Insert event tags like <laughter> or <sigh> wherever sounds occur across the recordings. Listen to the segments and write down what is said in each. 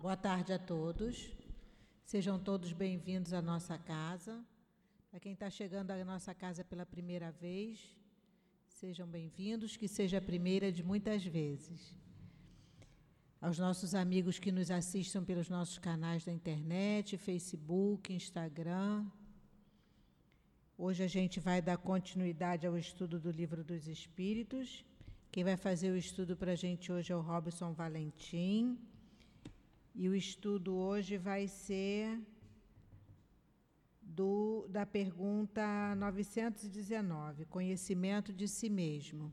Boa tarde a todos. Sejam todos bem-vindos à nossa casa. Para quem está chegando à nossa casa pela primeira vez, sejam bem-vindos, que seja a primeira de muitas vezes. Aos nossos amigos que nos assistam pelos nossos canais da internet, Facebook, Instagram. Hoje a gente vai dar continuidade ao estudo do Livro dos Espíritos. Quem vai fazer o estudo para a gente hoje é o Robson Valentim. E o estudo hoje vai ser do, da pergunta 919, conhecimento de si mesmo.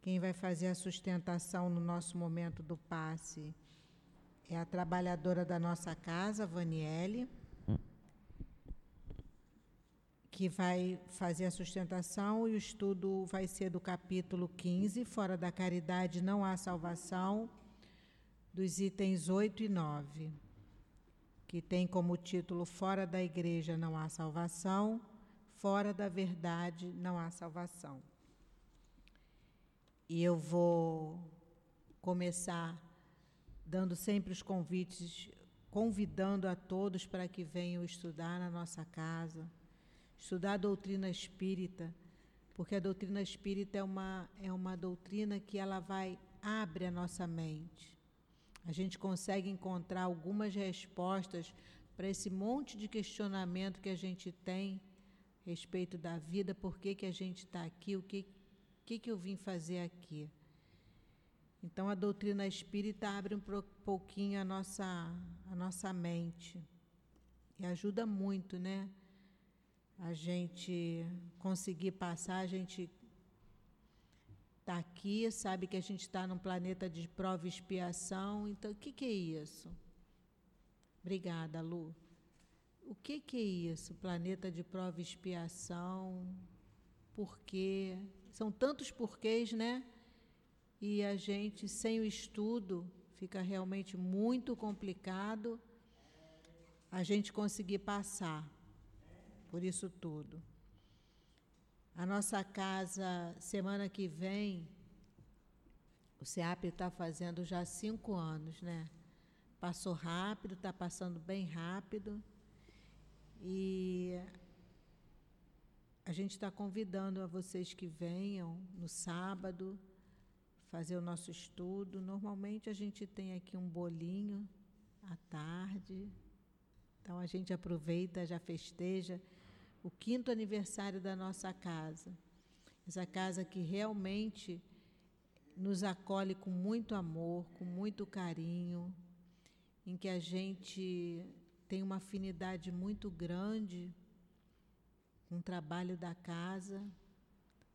Quem vai fazer a sustentação no nosso momento do passe é a trabalhadora da nossa casa, Vaniele, que vai fazer a sustentação e o estudo vai ser do capítulo 15, Fora da Caridade não há salvação dos itens 8 e 9, que tem como título Fora da Igreja não há salvação, fora da verdade não há salvação. E eu vou começar dando sempre os convites, convidando a todos para que venham estudar na nossa casa, estudar a doutrina espírita, porque a doutrina espírita é uma, é uma doutrina que ela vai abre a nossa mente a gente consegue encontrar algumas respostas para esse monte de questionamento que a gente tem a respeito da vida, por que, que a gente está aqui, o que, que, que eu vim fazer aqui. Então, a doutrina espírita abre um pouquinho a nossa, a nossa mente e ajuda muito, né? A gente conseguir passar, a gente está aqui, sabe que a gente está num planeta de prova e expiação. Então, o que, que é isso? Obrigada, Lu. O que, que é isso? Planeta de prova e expiação? Por quê? São tantos porquês, né? E a gente, sem o estudo, fica realmente muito complicado a gente conseguir passar por isso tudo. A nossa casa, semana que vem, o SEAP está fazendo já cinco anos, né? Passou rápido, está passando bem rápido. E a gente está convidando a vocês que venham no sábado fazer o nosso estudo. Normalmente a gente tem aqui um bolinho à tarde. Então a gente aproveita, já festeja o quinto aniversário da nossa casa. Essa casa que realmente nos acolhe com muito amor, com muito carinho, em que a gente tem uma afinidade muito grande com o trabalho da casa,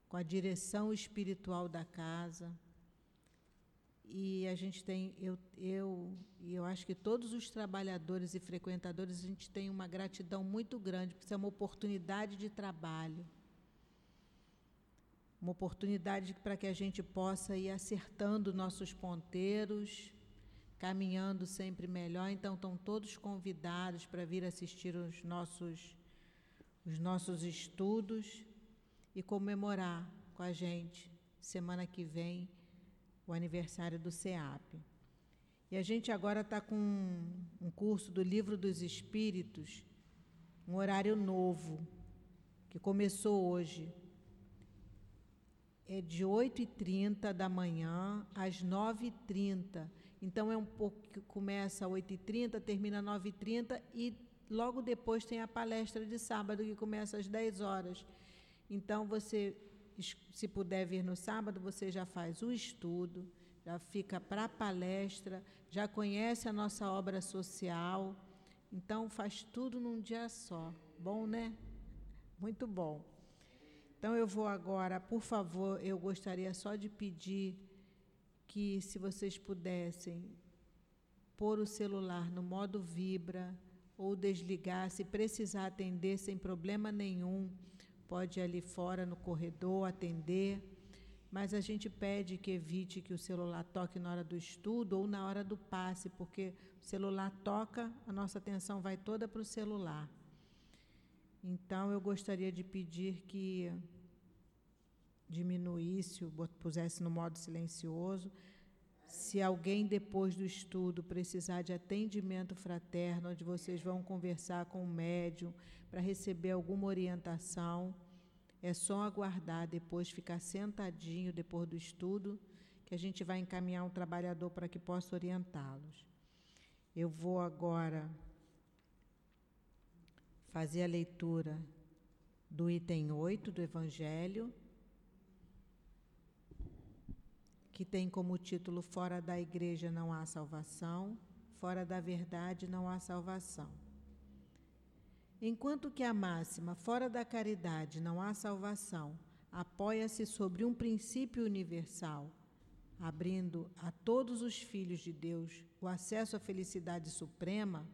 com a direção espiritual da casa. E a gente tem, eu, eu e eu acho que todos os trabalhadores e frequentadores, a gente tem uma gratidão muito grande, porque isso é uma oportunidade de trabalho. Uma oportunidade para que a gente possa ir acertando nossos ponteiros, caminhando sempre melhor. Então, estão todos convidados para vir assistir os nossos, os nossos estudos e comemorar com a gente semana que vem o aniversário do SEAP. E a gente agora está com um curso do Livro dos Espíritos, um horário novo, que começou hoje. É de 8h30 da manhã às 9h30. Então é um pouco que começa às 8h30, termina às 9h30 e logo depois tem a palestra de sábado que começa às 10 horas. Então você se puder vir no sábado, você já faz o estudo, já fica para a palestra, já conhece a nossa obra social. Então, faz tudo num dia só. Bom, né? Muito bom. Então, eu vou agora, por favor, eu gostaria só de pedir que, se vocês pudessem, pôr o celular no modo vibra ou desligar, se precisar atender sem problema nenhum pode ir ali fora no corredor atender, mas a gente pede que evite que o celular toque na hora do estudo ou na hora do passe, porque o celular toca, a nossa atenção vai toda para o celular. Então, eu gostaria de pedir que diminuísse, pusesse no modo silencioso. Se alguém depois do estudo precisar de atendimento fraterno, onde vocês vão conversar com o médium para receber alguma orientação, é só aguardar depois, ficar sentadinho depois do estudo, que a gente vai encaminhar um trabalhador para que possa orientá-los. Eu vou agora fazer a leitura do item 8 do Evangelho, que tem como título Fora da Igreja não há salvação, fora da verdade não há salvação. Enquanto que a máxima fora da caridade não há salvação apoia-se sobre um princípio universal, abrindo a todos os filhos de Deus o acesso à felicidade suprema,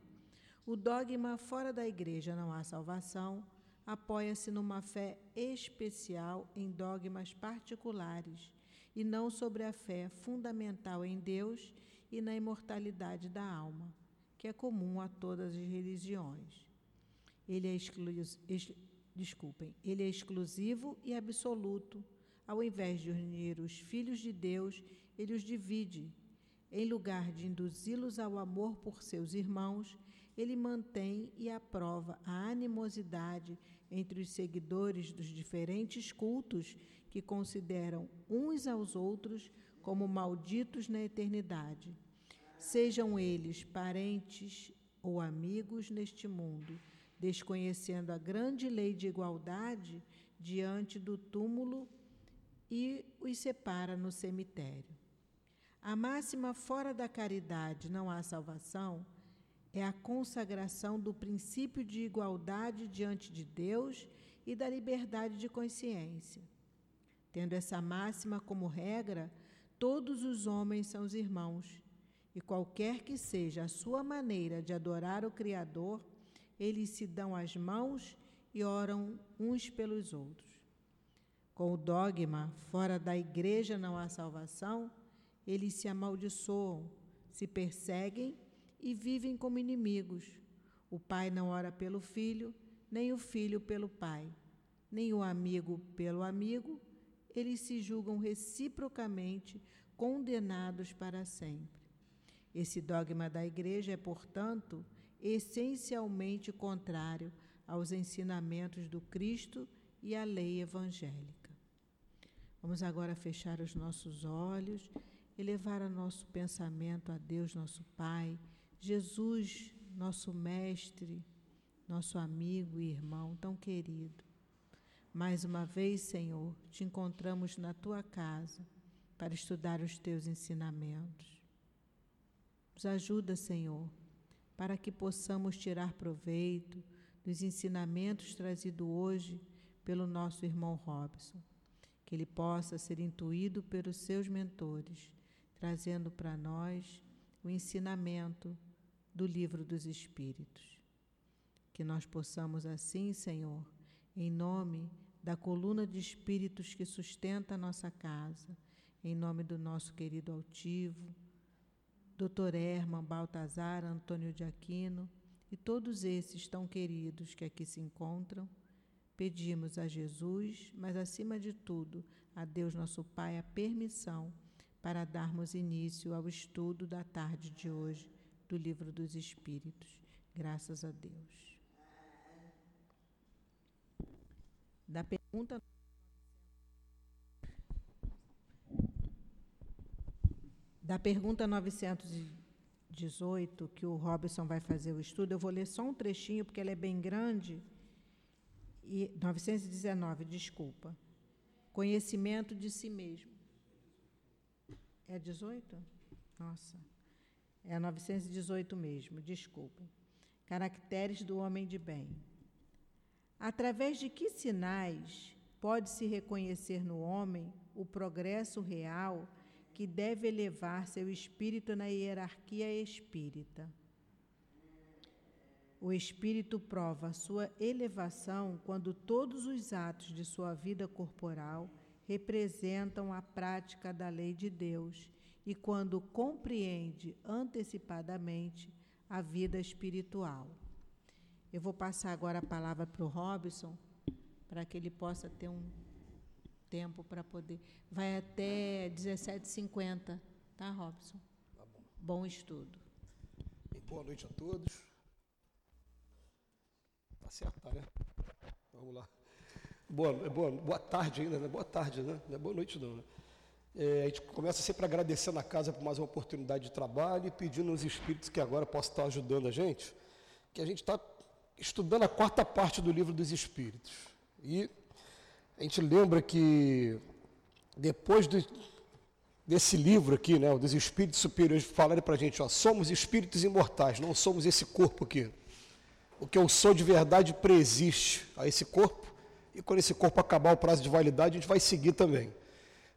o dogma fora da igreja não há salvação apoia-se numa fé especial em dogmas particulares e não sobre a fé fundamental em Deus e na imortalidade da alma, que é comum a todas as religiões. Ele é, exclu ex desculpem, ele é exclusivo e absoluto. Ao invés de unir os filhos de Deus, ele os divide. Em lugar de induzi-los ao amor por seus irmãos, ele mantém e aprova a animosidade entre os seguidores dos diferentes cultos que consideram uns aos outros como malditos na eternidade, sejam eles parentes ou amigos neste mundo, desconhecendo a grande lei de igualdade diante do túmulo e os separa no cemitério. A máxima fora da caridade não há salvação é a consagração do princípio de igualdade diante de Deus e da liberdade de consciência. Tendo essa máxima como regra, todos os homens são os irmãos, e qualquer que seja a sua maneira de adorar o Criador, eles se dão as mãos e oram uns pelos outros. Com o dogma, fora da igreja não há salvação, eles se amaldiçoam, se perseguem e vivem como inimigos. O pai não ora pelo filho, nem o filho pelo pai, nem o amigo pelo amigo, eles se julgam reciprocamente condenados para sempre. Esse dogma da igreja é, portanto, essencialmente contrário aos ensinamentos do Cristo e à lei evangélica. Vamos agora fechar os nossos olhos e levar o nosso pensamento a Deus, nosso Pai Jesus, nosso mestre, nosso amigo e irmão tão querido. Mais uma vez, Senhor, te encontramos na tua casa para estudar os teus ensinamentos. Nos ajuda, Senhor, para que possamos tirar proveito dos ensinamentos trazidos hoje pelo nosso irmão Robson, que ele possa ser intuído pelos seus mentores, trazendo para nós o ensinamento do livro dos Espíritos. Que nós possamos assim, Senhor, em nome da coluna de espíritos que sustenta a nossa casa, em nome do nosso querido altivo, Dr. Herman Baltazar, Antônio de Aquino e todos esses tão queridos que aqui se encontram, pedimos a Jesus, mas acima de tudo, a Deus nosso Pai, a permissão para darmos início ao estudo da tarde de hoje do Livro dos Espíritos. Graças a Deus. Da pergunta. Da pergunta 918, que o Robson vai fazer o estudo, eu vou ler só um trechinho, porque ela é bem grande. E 919, desculpa. Conhecimento de si mesmo. É 18? Nossa. É 918 mesmo, desculpem. Caracteres do homem de bem. Através de que sinais pode-se reconhecer no homem o progresso real que deve elevar seu espírito na hierarquia espírita? O espírito prova sua elevação quando todos os atos de sua vida corporal representam a prática da lei de Deus e quando compreende antecipadamente a vida espiritual. Eu vou passar agora a palavra para o Robson, para que ele possa ter um tempo para poder. Vai até 17h50, Tá, Robson? Tá bom. Bom estudo. Boa noite a todos. Tá certo, tá, né? Vamos lá. Boa, boa, boa tarde ainda, né? Boa tarde, né? Não é boa noite não, né? É, a gente começa sempre agradecendo a casa por mais uma oportunidade de trabalho e pedindo aos espíritos que agora possam estar ajudando a gente, que a gente está estudando a quarta parte do livro dos espíritos. E a gente lembra que depois desse livro aqui, né, dos espíritos superiores, falarem para a gente, ó, somos espíritos imortais, não somos esse corpo aqui. O que eu sou de verdade preexiste a esse corpo, e quando esse corpo acabar o prazo de validade, a gente vai seguir também.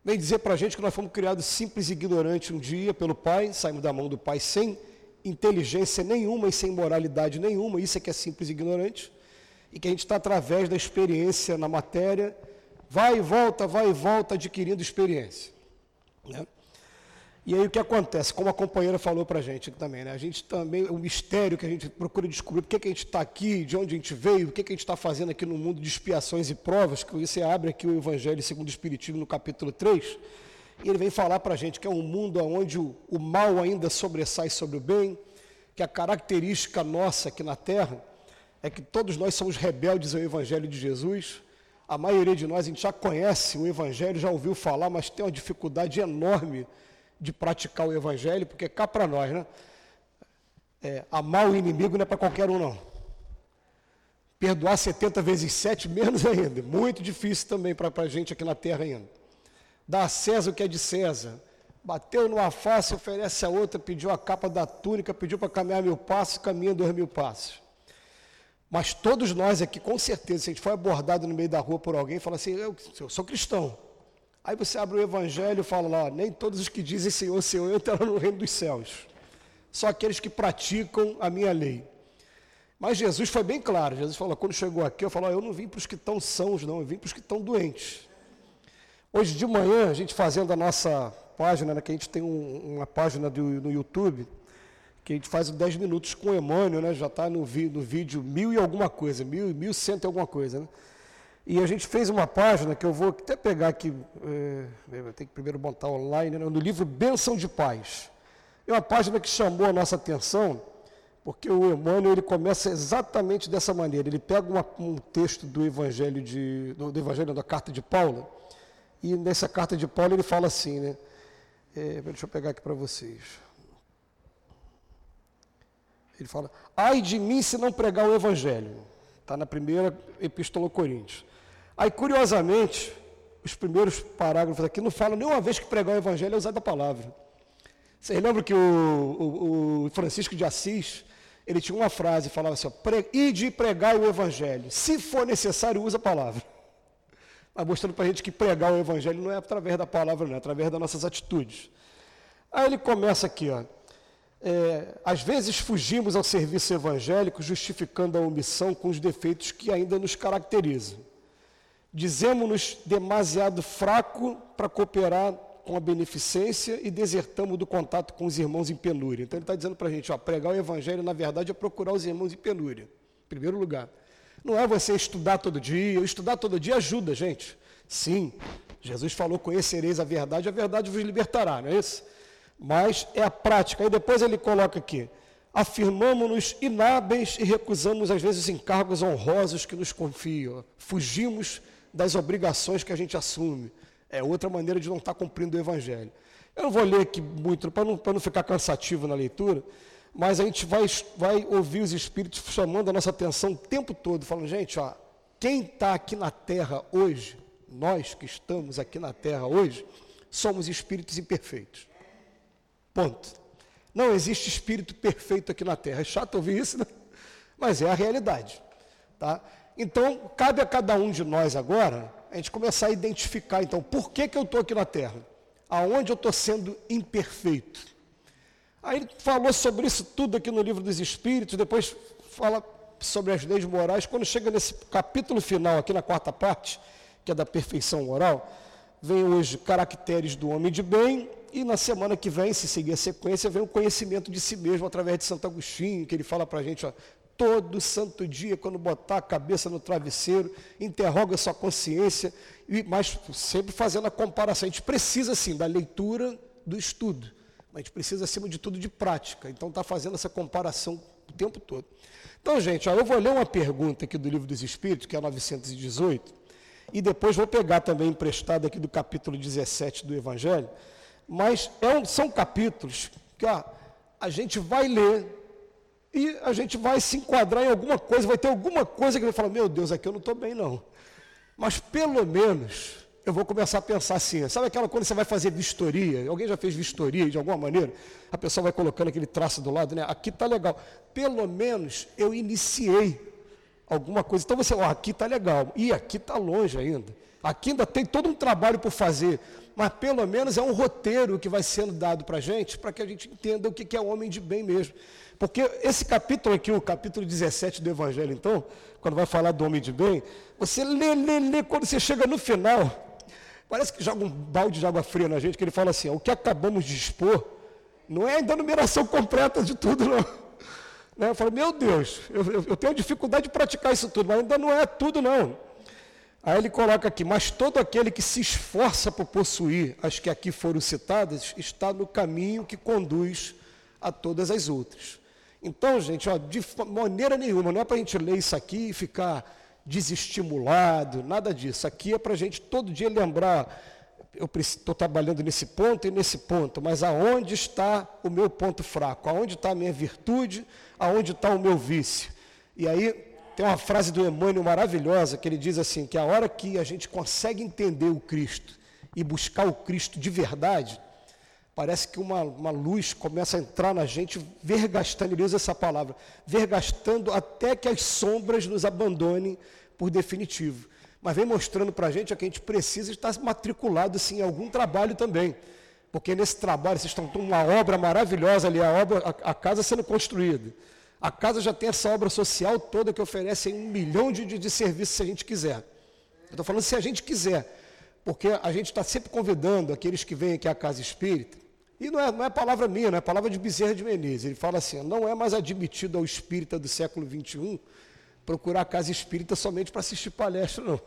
Vem dizer para a gente que nós fomos criados simples e ignorantes um dia pelo Pai, saímos da mão do Pai sem inteligência nenhuma e sem moralidade nenhuma, isso é que é simples e ignorante, e que a gente está através da experiência na matéria, vai e volta, vai e volta, adquirindo experiência. Né? E aí o que acontece? Como a companheira falou para a gente também, né? a gente também, o mistério que a gente procura descobrir, por que, que a gente está aqui, de onde a gente veio, o que, que a gente está fazendo aqui no mundo de expiações e provas, que você abre aqui o Evangelho segundo o Espiritismo no capítulo 3, e ele vem falar para a gente que é um mundo onde o, o mal ainda sobressai sobre o bem, que a característica nossa aqui na Terra é que todos nós somos rebeldes ao Evangelho de Jesus, a maioria de nós a gente já conhece o Evangelho, já ouviu falar, mas tem uma dificuldade enorme de praticar o Evangelho, porque cá para nós, né? É, amar o inimigo não é para qualquer um, não. Perdoar 70 vezes 7, menos ainda. Muito difícil também para a gente aqui na terra ainda. Dar a César o que é de César. Bateu numa face, oferece a outra, pediu a capa da túnica, pediu para caminhar mil passos, caminha dois mil passos. Mas todos nós aqui, com certeza, se a gente for abordado no meio da rua por alguém, fala assim, eu, eu sou cristão. Aí você abre o evangelho e fala lá, nem todos os que dizem Senhor, Senhor entrarão no reino dos céus. Só aqueles que praticam a minha lei. Mas Jesus foi bem claro. Jesus falou, quando chegou aqui, eu falei, eu não vim para os que estão sãos, não, eu vim para os que estão doentes. Hoje de manhã, a gente fazendo a nossa página, né, que a gente tem um, uma página do, no YouTube, que a gente faz 10 minutos com o Emmanuel, né? Já está no, no, vídeo mil e alguma coisa, mil, mil cento e alguma coisa, né? E a gente fez uma página que eu vou até pegar aqui, é, tenho que primeiro botar online, né? no livro Bênção de Paz. É uma página que chamou a nossa atenção, porque o Emmanuel ele começa exatamente dessa maneira. Ele pega uma, um texto do Evangelho de, do, do, Evangelho da Carta de Paulo, e nessa carta de Paulo ele fala assim, né? É, deixa eu pegar aqui para vocês. Ele fala: ai de mim se não pregar o Evangelho. Está na primeira Epístola ao Coríntios. Aí, curiosamente, os primeiros parágrafos aqui não falam nenhuma vez que pregar o Evangelho é usar a palavra. Vocês lembram que o, o, o, Francisco de Assis, ele tinha uma frase, falava assim, ide pregar o Evangelho. Se for necessário, usa a palavra. <laughs> Mas mostrando para a gente que pregar o Evangelho não é através da palavra, não é através das nossas atitudes. Aí ele começa aqui, ó é, às vezes fugimos ao serviço evangélico justificando a omissão com os defeitos que ainda nos caracterizam. Dizemos-nos demasiado fraco para cooperar com a beneficência e desertamos do contato com os irmãos em penúria. Então ele está dizendo para a gente, ó, pregar o evangelho, na verdade, é procurar os irmãos em penúria, em primeiro lugar. Não é você estudar todo dia, estudar todo dia ajuda, gente. Sim, Jesus falou, conhecereis a verdade, a verdade vos libertará, não é isso? Mas é a prática. E depois ele coloca aqui: afirmamos-nos inábeis e recusamos, às vezes, encargos honrosos que nos confiam. Fugimos das obrigações que a gente assume. É outra maneira de não estar cumprindo o Evangelho. Eu não vou ler aqui muito, para não, não ficar cansativo na leitura, mas a gente vai, vai ouvir os Espíritos chamando a nossa atenção o tempo todo, falando, gente, ó, quem está aqui na Terra hoje, nós que estamos aqui na Terra hoje, somos espíritos imperfeitos. Ponto. Não existe espírito perfeito aqui na Terra. É chato ouvir isso, né? mas é a realidade. Tá? Então, cabe a cada um de nós agora a gente começar a identificar, então, por que, que eu estou aqui na Terra? Aonde eu estou sendo imperfeito? Aí ele falou sobre isso tudo aqui no livro dos Espíritos, depois fala sobre as leis morais. Quando chega nesse capítulo final, aqui na quarta parte, que é da perfeição moral, vem hoje caracteres do homem de bem e na semana que vem, se seguir a sequência, vem o conhecimento de si mesmo através de Santo Agostinho, que ele fala para a gente, ó, todo santo dia, quando botar a cabeça no travesseiro, interroga sua consciência, e, mas sempre fazendo a comparação. A gente precisa, sim, da leitura, do estudo. A gente precisa, acima de tudo, de prática. Então, está fazendo essa comparação o tempo todo. Então, gente, ó, eu vou ler uma pergunta aqui do Livro dos Espíritos, que é 918, e depois vou pegar também emprestado aqui do capítulo 17 do Evangelho, mas é um, são capítulos que ó, a gente vai ler e a gente vai se enquadrar em alguma coisa, vai ter alguma coisa que vai falar, meu Deus, aqui eu não estou bem não. Mas pelo menos eu vou começar a pensar assim, sabe aquela quando você vai fazer vistoria, alguém já fez vistoria de alguma maneira? A pessoa vai colocando aquele traço do lado, né? Aqui está legal. Pelo menos eu iniciei alguma coisa. Então você, ó, aqui está legal. E aqui está longe ainda. Aqui ainda tem todo um trabalho por fazer. Mas pelo menos é um roteiro que vai sendo dado para a gente, para que a gente entenda o que é homem de bem mesmo. Porque esse capítulo aqui, o capítulo 17 do Evangelho, então, quando vai falar do homem de bem, você lê, lê, lê, quando você chega no final, Parece que joga um balde de água fria na gente, que ele fala assim: o que acabamos de expor não é ainda a numeração completa de tudo, não. Né? Eu falo, meu Deus, eu, eu, eu tenho dificuldade de praticar isso tudo, mas ainda não é tudo, não. Aí ele coloca aqui, mas todo aquele que se esforça por possuir as que aqui foram citadas, está no caminho que conduz a todas as outras. Então, gente, ó, de maneira nenhuma, não é para a gente ler isso aqui e ficar desestimulado, nada disso. Aqui é para a gente todo dia lembrar, eu estou trabalhando nesse ponto e nesse ponto, mas aonde está o meu ponto fraco? Aonde está a minha virtude? Aonde está o meu vício? E aí tem uma frase do Emmanuel maravilhosa que ele diz assim, que a hora que a gente consegue entender o Cristo e buscar o Cristo de verdade, parece que uma, uma luz começa a entrar na gente, vergastando, ele usa essa palavra, vergastando até que as sombras nos abandonem por definitivo. Mas vem mostrando para a gente que a gente precisa estar matriculado sim, em algum trabalho também. Porque nesse trabalho, vocês estão com uma obra maravilhosa ali, a, obra, a, a, casa sendo construída. A casa já tem essa obra social toda que oferece um milhão de, de, de serviços se a gente quiser. Eu estou falando se a gente quiser. Porque a gente está sempre convidando aqueles que vêm aqui à casa espírita, e não é, não é palavra minha, não é palavra de Bezerra de Menezes. Ele fala assim: não é mais admitido ao espírita do século XXI procurar a casa espírita somente para assistir palestra, não.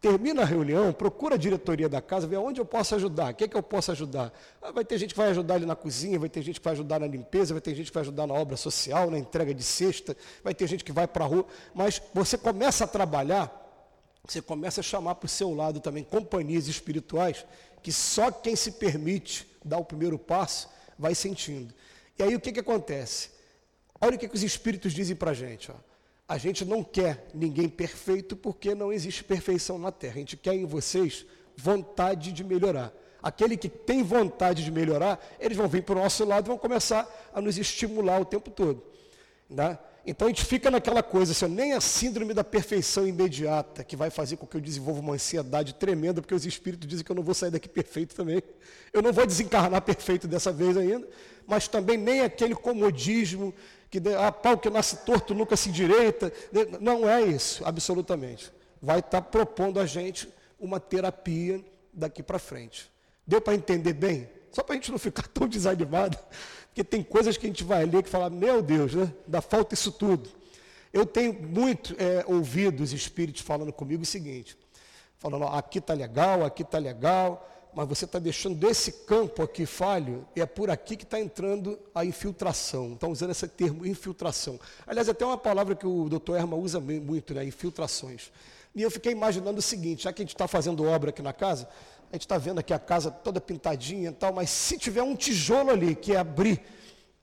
Termina a reunião, procura a diretoria da casa, vê onde eu posso ajudar, o que, é que eu posso ajudar. Ah, vai ter gente que vai ajudar ali na cozinha, vai ter gente que vai ajudar na limpeza, vai ter gente que vai ajudar na obra social, na entrega de cesta, vai ter gente que vai para a rua. Mas você começa a trabalhar, você começa a chamar para o seu lado também companhias espirituais, que só quem se permite dar o primeiro passo vai sentindo. E aí o que, que acontece? Olha o que, que os espíritos dizem para a gente. Ó. A gente não quer ninguém perfeito porque não existe perfeição na Terra. A gente quer em vocês vontade de melhorar. Aquele que tem vontade de melhorar, eles vão vir para o nosso lado e vão começar a nos estimular o tempo todo. Né? Então a gente fica naquela coisa, assim, nem a síndrome da perfeição imediata, que vai fazer com que eu desenvolva uma ansiedade tremenda, porque os espíritos dizem que eu não vou sair daqui perfeito também. Eu não vou desencarnar perfeito dessa vez ainda, mas também nem aquele comodismo que ah, pau que nasce torto nunca se endireita. Não é isso, absolutamente. Vai estar tá propondo a gente uma terapia daqui para frente. Deu para entender bem? Só para a gente não ficar tão desanimado, porque tem coisas que a gente vai ler que fala, meu Deus, né? dá falta isso tudo. Eu tenho muito é, ouvido os espíritos falando comigo o seguinte, falando, aqui está legal, aqui está legal, mas você está deixando esse campo aqui falho, e é por aqui que está entrando a infiltração. Estão usando esse termo infiltração. Aliás, até uma palavra que o doutor Erma usa muito, né? infiltrações. E eu fiquei imaginando o seguinte, já que a gente está fazendo obra aqui na casa, a gente está vendo aqui a casa toda pintadinha e tal, mas se tiver um tijolo ali que é abrir,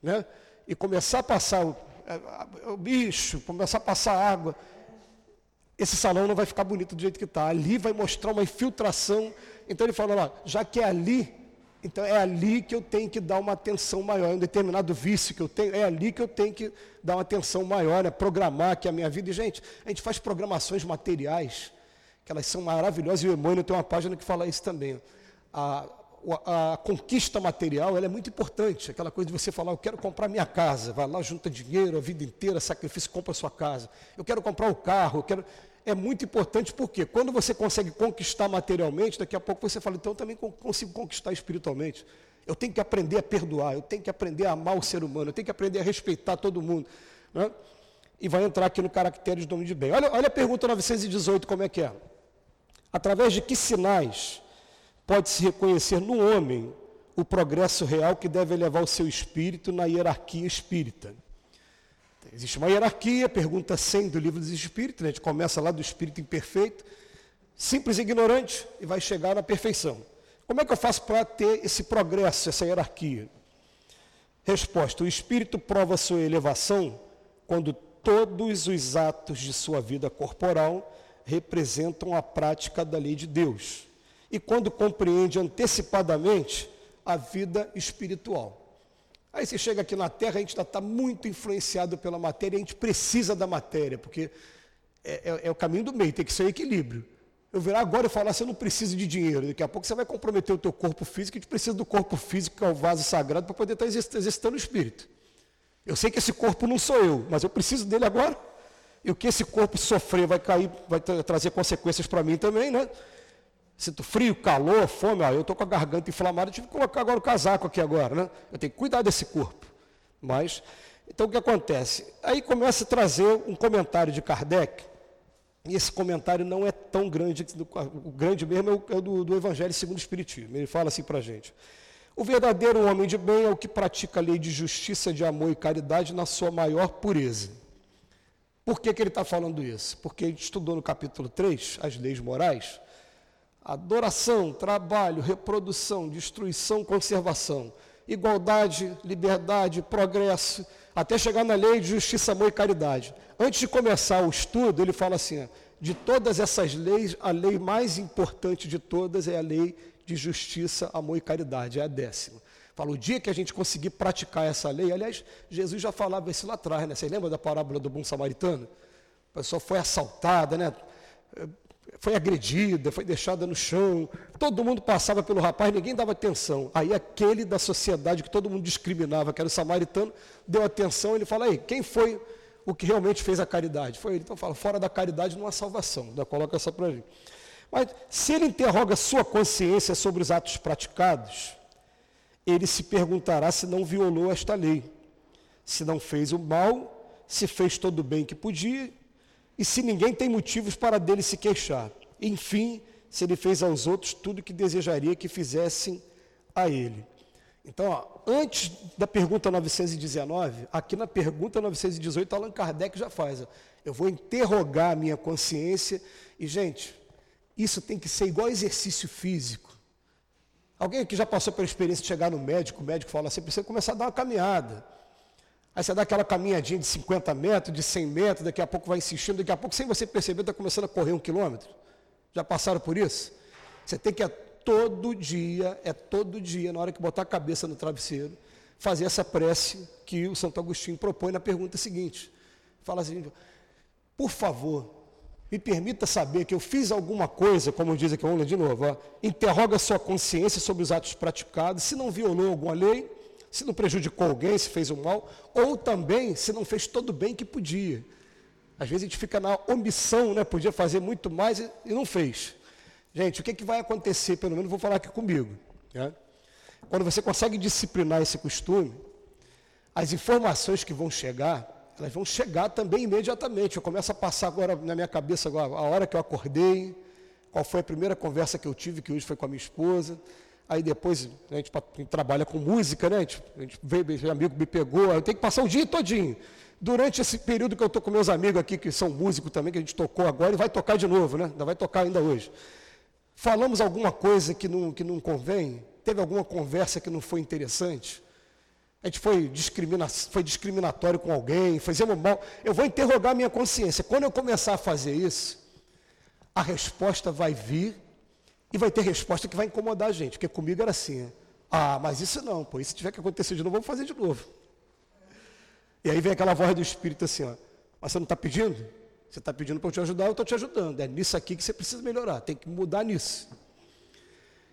né? E começar a passar o, é, o bicho, começar a passar água, esse salão não vai ficar bonito do jeito que está. Ali vai mostrar uma infiltração então ele fala lá, já que é ali, então é ali que eu tenho que dar uma atenção maior. Um determinado vício que eu tenho, é ali que eu tenho que dar uma atenção maior, né? programar aqui a minha vida. E, gente, a gente faz programações materiais, que elas são maravilhosas, e o Emmanuel tem uma página que fala isso também. A, a, a conquista material é muito importante, aquela coisa de você falar, eu quero comprar minha casa, vai lá, junta dinheiro a vida inteira, sacrifício, compra a sua casa. Eu quero comprar o um carro, eu quero é muito importante porque quando você consegue conquistar materialmente, daqui a pouco você fala, então eu também consigo conquistar espiritualmente. Eu tenho que aprender a perdoar, eu tenho que aprender a amar o ser humano, eu tenho que aprender a respeitar todo mundo. Né? E vai entrar aqui no caracteres do homem de bem. Olha, olha a pergunta 918, como é que é? Através de que sinais pode-se reconhecer no homem o progresso real que deve elevar o seu espírito na hierarquia espírita. Existe uma hierarquia, pergunta 100 do livro dos Espíritos, né? a gente começa lá do espírito imperfeito, simples e ignorante, e vai chegar na perfeição. Como é que eu faço para ter esse progresso, essa hierarquia? Resposta: o espírito prova sua elevação quando todos os atos de sua vida corporal representam a prática da lei de Deus. E quando compreende antecipadamente a vida espiritual. Aí você chega aqui na Terra, a gente está muito influenciado pela matéria, a gente precisa da matéria, porque é, é, é o caminho do meio, tem que ser equilíbrio. Eu virar agora e falar, você não precisa de dinheiro, daqui a pouco você vai comprometer o teu corpo físico, a gente precisa do corpo físico, que é o vaso sagrado, para poder estar tá exercitando o espírito. Eu sei que esse corpo não sou eu, mas eu preciso dele agora. E o que esse corpo sofrer vai cair, vai trazer consequências para mim também, né? Sinto frio, calor, fome, ó, eu estou com a garganta inflamada, tive que colocar agora o casaco aqui agora, né? Eu tenho que cuidar desse corpo. Mas, então o que acontece? Aí começa a trazer um comentário de Kardec, e esse comentário não é tão grande, o grande mesmo é o, é do, do Evangelho segundo o Espiritismo. Ele fala assim para a gente. O verdadeiro homem de bem é o que pratica a lei de justiça, de amor e caridade na sua maior pureza. Por que, que ele está falando isso? Porque a gente estudou no capítulo 3 as leis morais. Adoração, trabalho, reprodução, destruição, conservação, igualdade, liberdade, progresso, até chegar na lei de justiça, amor e caridade. Antes de começar o estudo, ele fala assim: de todas essas leis, a lei mais importante de todas é a lei de justiça, amor e caridade, é a décima. Fala, o dia que a gente conseguir praticar essa lei, aliás, Jesus já falava isso lá atrás, né? Você lembra da parábola do bom samaritano? A pessoa foi assaltada, né? Foi agredida, foi deixada no chão, todo mundo passava pelo rapaz, ninguém dava atenção. Aí aquele da sociedade que todo mundo discriminava, que era o samaritano, deu atenção, ele fala, aí, quem foi o que realmente fez a caridade? Foi ele. Então fala, fora da caridade não há salvação. Ainda coloca essa para gente. Mas se ele interroga sua consciência sobre os atos praticados, ele se perguntará se não violou esta lei, se não fez o mal, se fez todo o bem que podia e se ninguém tem motivos para dele se queixar. Enfim, se ele fez aos outros tudo o que desejaria que fizessem a ele. Então, ó, antes da pergunta 919, aqui na pergunta 918, Allan Kardec já faz. Ó, eu vou interrogar a minha consciência. E, gente, isso tem que ser igual exercício físico. Alguém aqui já passou pela experiência de chegar no médico, o médico fala assim, precisa começar a dar uma caminhada. Aí você dá aquela caminhadinha de 50 metros, de 100 metros, daqui a pouco vai insistindo, daqui a pouco, sem você perceber, está começando a correr um quilômetro. Já passaram por isso? Você tem que, é todo dia, é todo dia, na hora que botar a cabeça no travesseiro, fazer essa prece que o Santo Agostinho propõe na pergunta seguinte. Fala assim, por favor, me permita saber que eu fiz alguma coisa, como diz aqui, vamos ler de novo, ó, interroga sua consciência sobre os atos praticados, se não violou alguma lei, se não prejudicou alguém, se fez o mal, ou também se não fez todo o bem que podia. Às vezes a gente fica na omissão, né? podia fazer muito mais e, e não fez. Gente, o que, é que vai acontecer, pelo menos vou falar aqui comigo. Né? Quando você consegue disciplinar esse costume, as informações que vão chegar, elas vão chegar também imediatamente. Eu começo a passar agora na minha cabeça agora, a hora que eu acordei, qual foi a primeira conversa que eu tive, que hoje foi com a minha esposa, Aí depois, a gente, a gente trabalha com música, né? A gente, a gente veio, meu amigo me pegou, eu tenho que passar o dia todinho. Durante esse período que eu estou com meus amigos aqui, que são músicos também, que a gente tocou agora, e vai tocar de novo, né? Ainda vai tocar ainda hoje. Falamos alguma coisa que não, que não convém? Teve alguma conversa que não foi interessante? A gente foi, discrimina, foi discriminatório com alguém, fizemos mal. Eu vou interrogar a minha consciência. Quando eu começar a fazer isso, a resposta vai vir e vai ter resposta que vai incomodar a gente, porque comigo era assim. Ah, mas isso não, pô, se tiver que acontecer de novo, vamos fazer de novo. E aí vem aquela voz do Espírito assim, ó, mas você não está pedindo? Você está pedindo para eu te ajudar, eu estou te ajudando. É nisso aqui que você precisa melhorar, tem que mudar nisso.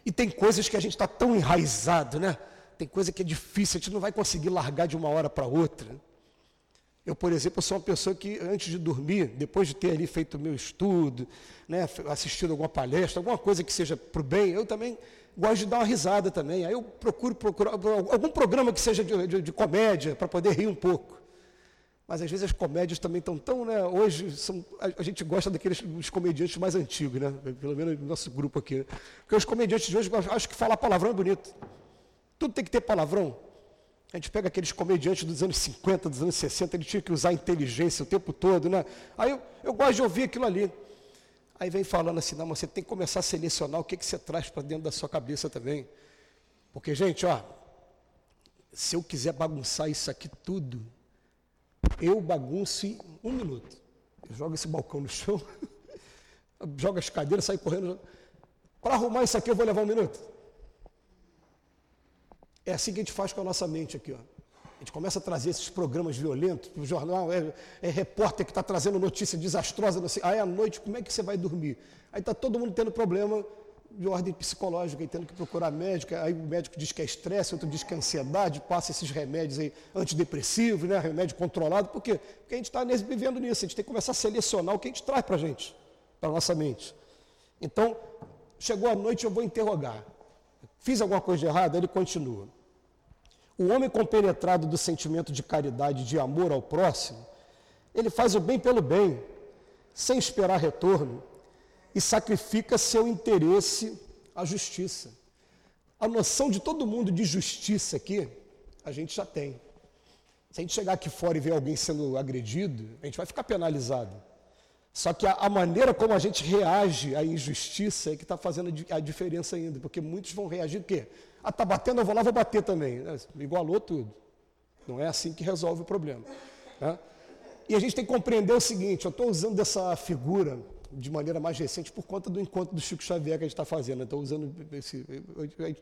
E tem coisas que a gente está tão enraizado, né? Tem coisa que é difícil, a gente não vai conseguir largar de uma hora para outra. Eu, por exemplo, sou uma pessoa que, antes de dormir, depois de ter ali feito o meu estudo, né, assistido alguma palestra, alguma coisa que seja para o bem, eu também gosto de dar uma risada também. Aí eu procuro procurar algum programa que seja de, de, de comédia, para poder rir um pouco. Mas às vezes as comédias também estão tão, né, hoje são, a, a, gente gosta daqueles dos comediantes mais antigos, né? Pelo menos no nosso grupo aqui. Porque os comediantes de hoje acho que falar palavrão é bonito. Tudo tem que ter palavrão. A gente pega aqueles comediantes dos anos 50, dos anos 60, ele tinha que usar inteligência o tempo todo, né? Aí eu, eu gosto de ouvir aquilo ali. Aí vem falando assim, não, mas você tem que começar a selecionar o que, que você traz para dentro da sua cabeça também. Porque, gente, ó, se eu quiser bagunçar isso aqui tudo, eu bagunço em um minuto. Eu jogo esse balcão no chão, <laughs> jogo as cadeiras, saio correndo. Para arrumar isso aqui eu vou levar um minuto. É assim que a gente faz com a nossa mente aqui, ó. A gente começa a trazer esses programas violentos para o jornal, é, é, repórter que está trazendo notícia desastrosa, não aí à noite, como é que você vai dormir? Aí está todo mundo tendo problema de ordem psicológica e tendo que procurar médico, aí o médico diz que é estresse, outro diz que é ansiedade, passa esses remédios aí antidepressivos, né, remédio controlado, por quê? Porque a gente está vivendo nisso, a gente tem que começar a selecionar o que a gente traz para a gente, para a nossa mente. Então, chegou a noite, eu vou interrogar. Fiz alguma coisa de errado? Ele continua. O homem compenetrado do sentimento de caridade de amor ao próximo, ele faz o bem pelo bem, sem esperar retorno, e sacrifica seu interesse à justiça. A noção de todo mundo de justiça aqui, a gente já tem. Se a gente chegar aqui fora e ver alguém sendo agredido, a gente vai ficar penalizado. Só que a, a maneira como a gente reage à injustiça é que está fazendo a diferença ainda, porque muitos vão reagir o quê? Ah, está batendo, eu vou lá, vou bater também. Né? Igualou tudo. Não é assim que resolve o problema. Né? E a gente tem que compreender o seguinte: eu estou usando essa figura de maneira mais recente por conta do encontro do Chico Xavier que a gente está fazendo. Estou usando esse.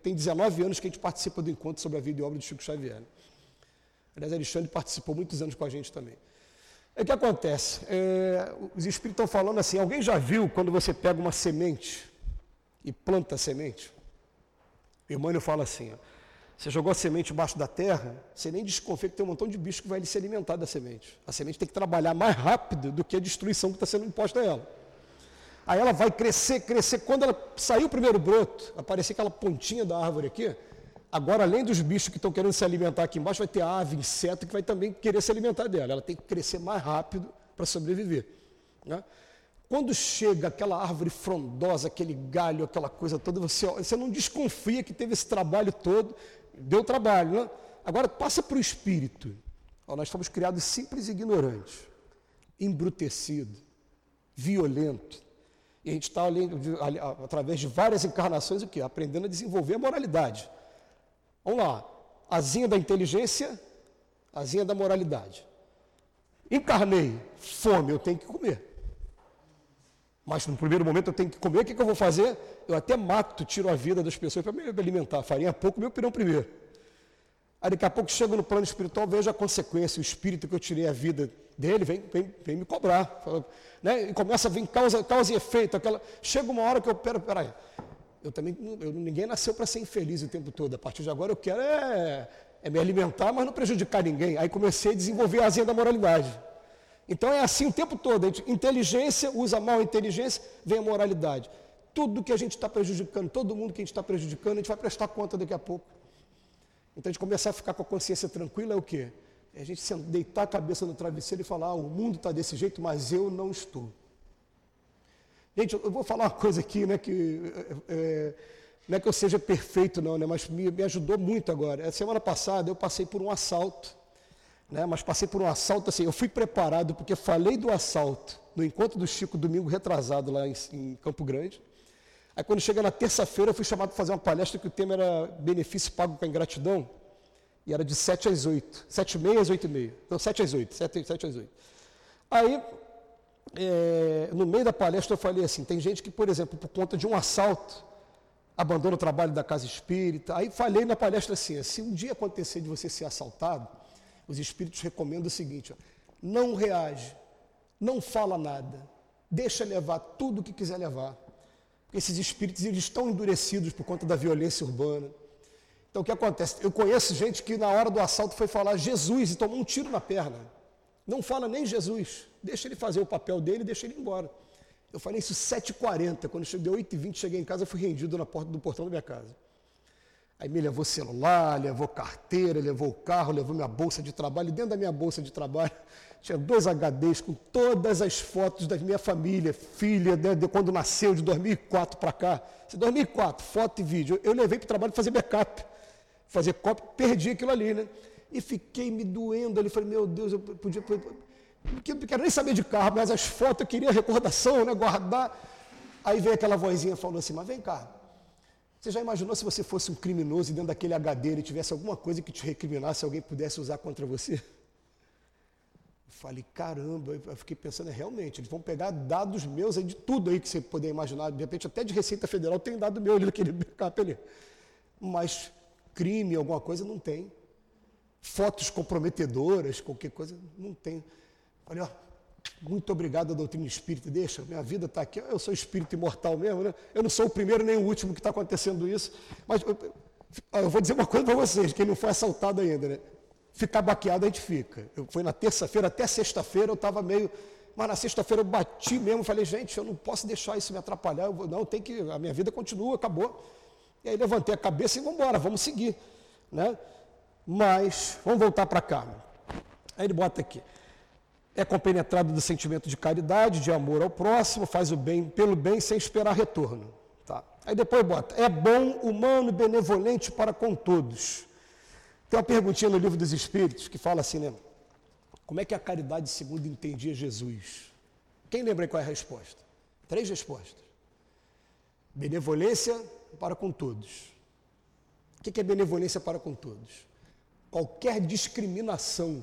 Tem 19 anos que a gente participa do encontro sobre a vida e obra do Chico Xavier. Aliás, Alexandre participou muitos anos com a gente também. É que acontece? É, os espíritos estão falando assim: alguém já viu quando você pega uma semente e planta a semente? O Emmanuel fala assim: ó, você jogou a semente embaixo da terra, você nem desconfia que tem um montão de bicho que vai se alimentar da semente. A semente tem que trabalhar mais rápido do que a destruição que está sendo imposta a ela. Aí ela vai crescer, crescer. Quando ela sair o primeiro broto, aparecer aquela pontinha da árvore aqui, Agora, além dos bichos que estão querendo se alimentar aqui embaixo, vai ter ave, inseto que vai também querer se alimentar dela. Ela tem que crescer mais rápido para sobreviver. Né? Quando chega aquela árvore frondosa, aquele galho, aquela coisa toda, você, você não desconfia que teve esse trabalho todo, deu trabalho. Né? Agora passa para o espírito. Ó, nós fomos criados simples e ignorantes, embrutecido, violento. E a gente está através de várias encarnações, o quê? Aprendendo a desenvolver a moralidade. Vamos lá. Azinha da inteligência, azinha da moralidade. Encarnei, fome, eu tenho que comer. Mas no primeiro momento eu tenho que comer, o que, que eu vou fazer? Eu até mato, tiro a vida das pessoas para me alimentar. Farinha pouco, meu pirão primeiro. Aí daqui a pouco chego no plano espiritual, vejo a consequência, o espírito que eu tirei a vida dele vem, vem, vem me cobrar. Fala, né? E começa a vir causa, causa e efeito. Aquela... Chega uma hora que eu, pera, peraí, eu também, eu, ninguém nasceu para ser infeliz o tempo todo. A partir de agora eu quero é, é, me alimentar, mas não prejudicar ninguém. Aí comecei a desenvolver a asinha da moralidade. Então é assim o tempo todo. A gente, inteligência, usa mal a inteligência, vem a moralidade. Tudo que a gente está prejudicando, todo mundo que a gente está prejudicando, a gente vai prestar conta daqui a pouco. Então a gente começar a ficar com a consciência tranquila é o quê? É a gente deitar a cabeça no travesseiro e falar, ah, o mundo está desse jeito, mas eu não estou. Gente, eu vou falar uma coisa aqui, né, que é, é, não é que eu seja perfeito não, né, mas me, me ajudou muito agora. A semana passada eu passei por um assalto, né, mas passei por um assalto assim, eu fui preparado porque falei do assalto no encontro do Chico domingo retrasado lá em, em Campo Grande. Aí quando chega na terça-feira eu fui chamado para fazer uma palestra que o tema era benefício pago com ingratidão, e era de 7 às 8, 7 e meia às 8 e meia, então 7 às 8, 7, 7 às 8. Aí é, no meio da palestra eu falei assim, tem gente que, por exemplo, por conta de um assalto, abandona o trabalho da casa espírita. Aí falei na palestra assim, se um dia acontecer de você ser assaltado, os espíritos recomendam o seguinte, ó, não reage, não fala nada, deixa levar tudo o que quiser levar. Porque esses espíritos eles estão endurecidos por conta da violência urbana. Então o que acontece? Eu conheço gente que na hora do assalto foi falar Jesus e tomou um tiro na perna. Não fala nem Jesus. Deixa ele fazer o papel dele deixa ele embora. Eu falei isso 7h40. Quando cheguei 8h20, cheguei em casa, fui rendido na porta do portão da minha casa. Aí me levou celular, levou carteira, levou o carro, levou minha bolsa de trabalho. E dentro da minha bolsa de trabalho <laughs> tinha dois HDs com todas as fotos da minha família, filha, de, de quando nasceu, de 2004 para cá. De 2004, foto e vídeo. Eu levei para o trabalho fazer backup. fazer cópia, perdi aquilo ali, né? E fiquei me doendo ali, falei, meu Deus, eu podia. Eu não quero nem saber de carro, mas as fotos eu queria recordação, né? Guardar. Aí veio aquela vozinha falando assim, mas vem cá, você já imaginou se você fosse um criminoso e dentro daquele HD ele tivesse alguma coisa que te recriminasse, alguém pudesse usar contra você? Eu falei, caramba, eu fiquei pensando, é, realmente, eles vão pegar dados meus aí de tudo aí que você puder imaginar, de repente até de Receita Federal tem dado meu ali naquele <laughs> backup ali. Mas crime, alguma coisa, não tem. Fotos comprometedoras, qualquer coisa, não tem. Falei, ó, muito obrigado à doutrina espírita. Deixa, minha vida está aqui. Eu sou espírito imortal mesmo, né? Eu não sou o primeiro nem o último que está acontecendo isso. Mas eu, eu vou dizer uma coisa para vocês: quem não foi assaltado ainda, né? Ficar baqueado a gente fica. Eu fui na terça-feira, até sexta-feira eu estava meio. Mas na sexta-feira eu bati mesmo, falei, gente, eu não posso deixar isso me atrapalhar. Eu vou, não, tem que. A minha vida continua, acabou. E aí levantei a cabeça e vamos embora, vamos seguir. Né? Mas, vamos voltar para cá. Aí ele bota aqui é compenetrado do sentimento de caridade, de amor ao próximo, faz o bem pelo bem sem esperar retorno. Tá. Aí depois bota, é bom, humano e benevolente para com todos. Tem uma perguntinha no livro dos Espíritos que fala assim, né? Como é que a caridade segundo entendia Jesus? Quem lembra qual é a resposta? Três respostas. Benevolência para com todos. O que é benevolência para com todos? Qualquer discriminação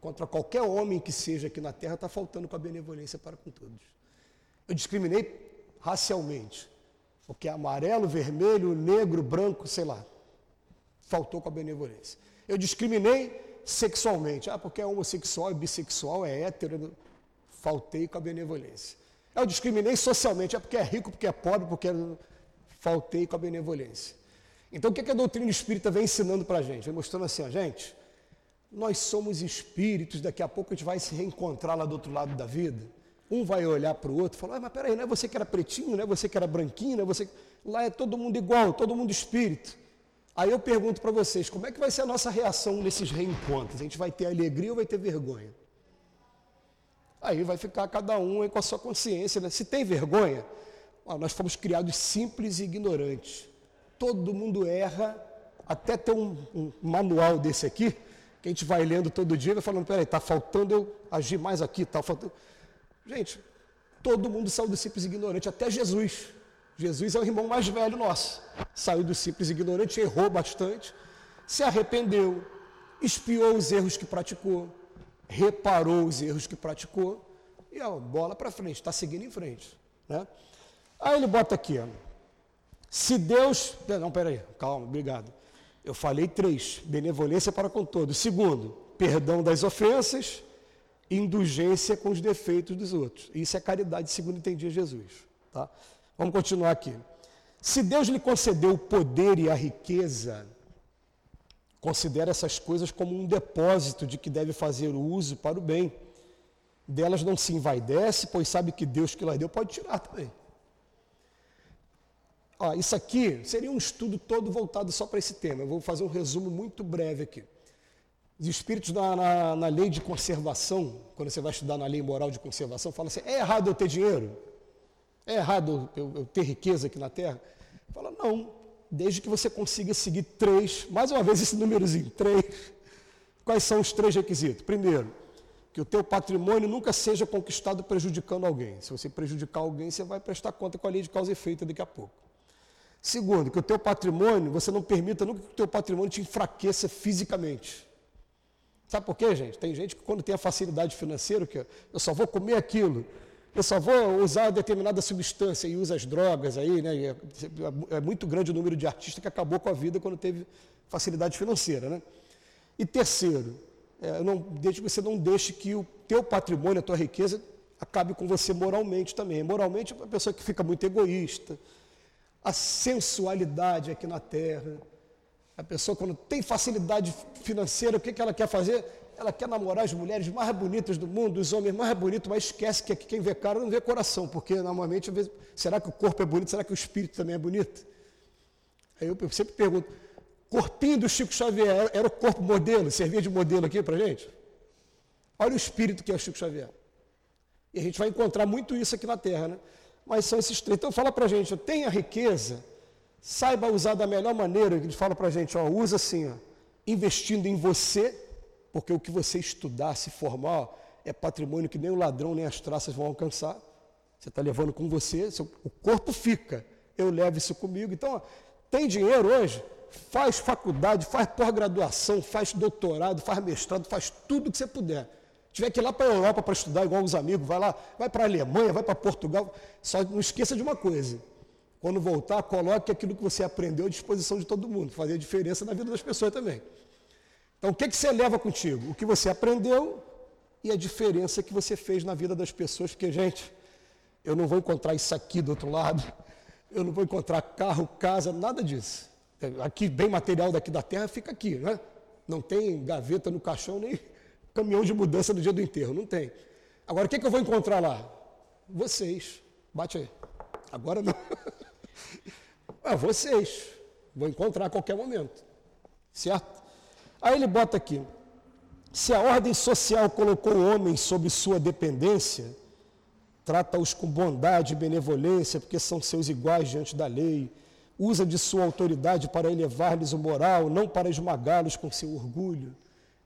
contra qualquer homem que seja aqui na terra está faltando com a benevolência para com todos. Eu discriminei racialmente, porque amarelo, vermelho, negro, branco, sei lá, faltou com a benevolência. Eu discriminei sexualmente, ah, porque é homossexual, é bissexual, é hétero, faltei com a benevolência. Eu discriminei socialmente, é porque é rico, porque é pobre, porque é... faltei com a benevolência. Então o que, é que a doutrina espírita vem ensinando para a gente? Vem mostrando assim, ó, gente, nós somos espíritos, daqui a pouco a gente vai se reencontrar lá do outro lado da vida. Um vai olhar para o outro e falar, mas peraí, não é você que era pretinho, não é você que era branquinho, não é você. Lá é todo mundo igual, todo mundo espírito. Aí eu pergunto para vocês, como é que vai ser a nossa reação nesses reencontros? A gente vai ter alegria ou vai ter vergonha? Aí vai ficar cada um com a sua consciência. Né? Se tem vergonha, ó, nós fomos criados simples e ignorantes. Todo mundo erra, até ter um, um manual desse aqui, que a gente vai lendo todo dia, vai falando, peraí, está faltando eu agir mais aqui, está faltando. Gente, todo mundo saiu do simples ignorante, até Jesus. Jesus é o irmão mais velho nosso. Saiu do simples ignorante, errou bastante, se arrependeu, espiou os erros que praticou, reparou os erros que praticou, e ó, bola para frente, está seguindo em frente. Né? Aí ele bota aqui, ó, se Deus. Não, peraí, calma, obrigado. Eu falei três: benevolência para com todos. Segundo, perdão das ofensas, indulgência com os defeitos dos outros. Isso é caridade, segundo entendia Jesus. Tá? Vamos continuar aqui. Se Deus lhe concedeu o poder e a riqueza, considere essas coisas como um depósito de que deve fazer uso para o bem. Delas não se envaidece, pois sabe que Deus que lá deu pode tirar também. Ó, isso aqui seria um estudo todo voltado só para esse tema. Eu vou fazer um resumo muito breve aqui. Os espíritos na, na, na, lei de conservação, quando você vai estudar na lei moral de conservação, falam assim: é errado eu ter dinheiro? É errado eu, eu ter riqueza aqui na Terra? Fala, não, desde que você consiga seguir três, mais uma vez esse númerozinho, três. Quais são os três requisitos? Primeiro, que o teu patrimônio nunca seja conquistado prejudicando alguém. Se você prejudicar alguém, você vai prestar conta com a lei de causa e efeito daqui a pouco. Segundo, que o teu patrimônio, você não permita nunca que o teu patrimônio te enfraqueça fisicamente. Sabe por quê, gente? Tem gente que quando tem a facilidade financeira, que eu só vou comer aquilo, eu só vou usar determinada substância e usa as drogas aí, né? É, é, muito grande o número de artistas que acabou com a vida quando teve facilidade financeira, né? E terceiro, é, não, desde que você não deixe que o teu patrimônio, a tua riqueza, acabe com você moralmente também. Moralmente, é uma pessoa que fica muito egoísta, a sensualidade aqui na terra. A pessoa, quando tem facilidade financeira, o que, que ela quer fazer? Ela quer namorar as mulheres mais bonitas do mundo, os homens mais bonitos, mas esquece que aqui quem vê cara não vê coração, porque normalmente, será que o corpo é bonito? Será que o espírito também é bonito? Aí eu sempre pergunto, corpinho do Chico Xavier era o corpo modelo, servia de modelo aqui para gente? Olha o espírito que é o Chico Xavier. E a gente vai encontrar muito isso aqui na Terra, né? Mas são esses três. Então fala para a gente, tenha riqueza, Saiba usar da melhor maneira, eles falam para a gente, ó, usa assim, ó, investindo em você, porque o que você estudar, se formar, ó, é patrimônio que nem o ladrão nem as traças vão alcançar. Você está levando com você, seu, o corpo fica, eu levo isso comigo. Então, ó, tem dinheiro hoje? Faz faculdade, faz pós-graduação, faz doutorado, faz mestrado, faz tudo que você puder. Tiver que ir lá para a Europa para estudar igual os amigos, vai lá, vai para a Alemanha, vai para Portugal. Só não esqueça de uma coisa. Quando voltar, coloque aquilo que você aprendeu à disposição de todo mundo, fazer diferença na vida das pessoas também. Então, o que, que você leva contigo? O que você aprendeu e a diferença que você fez na vida das pessoas, porque, gente, eu não vou encontrar isso aqui do outro lado, eu não vou encontrar carro, casa, nada disso. Aqui, bem material daqui da terra, fica aqui, né? Não tem gaveta no caixão, nem caminhão de mudança no dia do enterro, não tem. Agora, o que, que eu vou encontrar lá? Vocês. Bate aí. Agora não. É <laughs> vocês. Vou encontrar a qualquer momento. Certo? Aí ele bota aqui. Se a ordem social colocou homens sob sua dependência, trata-os com bondade e benevolência, porque são seus iguais diante da lei, usa de sua autoridade para elevar-lhes o moral, não para esmagá-los com seu orgulho.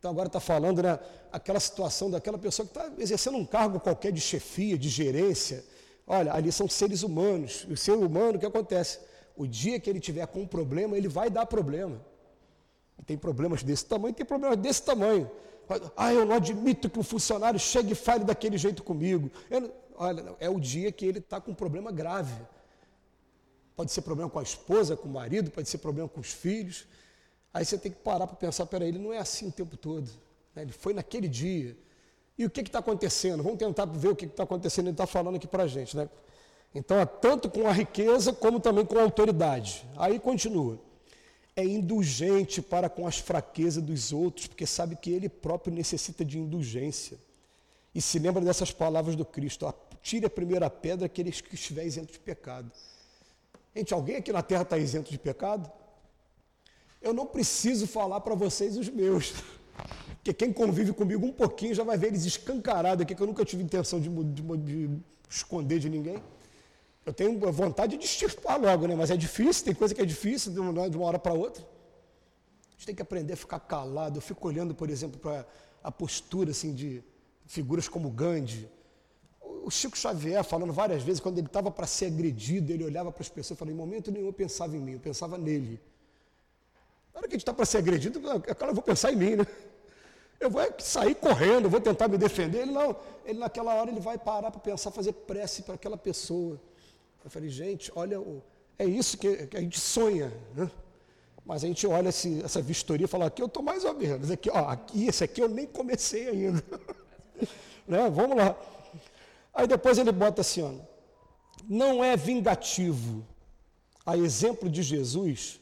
Então agora está falando né, aquela situação daquela pessoa que está exercendo um cargo qualquer de chefia, de gerência. Olha, ali são seres humanos. E o ser humano, o que acontece? O dia que ele tiver com um problema, ele vai dar problema. Tem problemas desse tamanho, tem problemas desse tamanho. Ah, eu não admito que um funcionário chegue e fale daquele jeito comigo. Não, olha, é o dia que ele está com um problema grave. Pode ser problema com a esposa, com o marido, pode ser problema com os filhos. Aí você tem que parar para pensar, peraí, ele não é assim o tempo todo. Né? Ele foi naquele dia. E o que está acontecendo? Vamos tentar ver o que está acontecendo, ele está falando aqui para a gente. Né? Então, é tanto com a riqueza como também com a autoridade. Aí continua. É indulgente para com as fraquezas dos outros, porque sabe que ele próprio necessita de indulgência. E se lembra dessas palavras do Cristo: tire a primeira pedra aquele que estiver isento de pecado. Gente, alguém aqui na terra está isento de pecado? Eu não preciso falar para vocês os meus. <laughs> Porque quem convive comigo um pouquinho já vai ver eles escancarados aqui, que eu nunca tive intenção de, de, de esconder de ninguém. Eu tenho vontade de extirpar logo, né? mas é difícil, tem coisa que é difícil de uma, de uma hora para outra. A gente tem que aprender a ficar calado. Eu fico olhando, por exemplo, para a postura assim, de figuras como Gandhi. O Chico Xavier, falando várias vezes, quando ele estava para ser agredido, ele olhava para as pessoas e falava: em momento nenhum eu pensava em mim, eu pensava nele. Na hora que a gente está para ser agredido, é claro, eu vou pensar em mim, né? <laughs> Eu vou sair correndo, vou tentar me defender. Ele não, ele naquela hora ele vai parar para pensar, fazer prece para aquela pessoa. Eu falei, gente, olha, é isso que, a gente sonha, né? Mas a gente olha esse, essa vistoria e fala, aqui eu estou mais ou menos, aqui, ó, aqui, esse aqui eu nem comecei ainda. <laughs> né? Vamos lá. Aí depois ele bota assim, ó, não é vingativo, a exemplo de Jesus,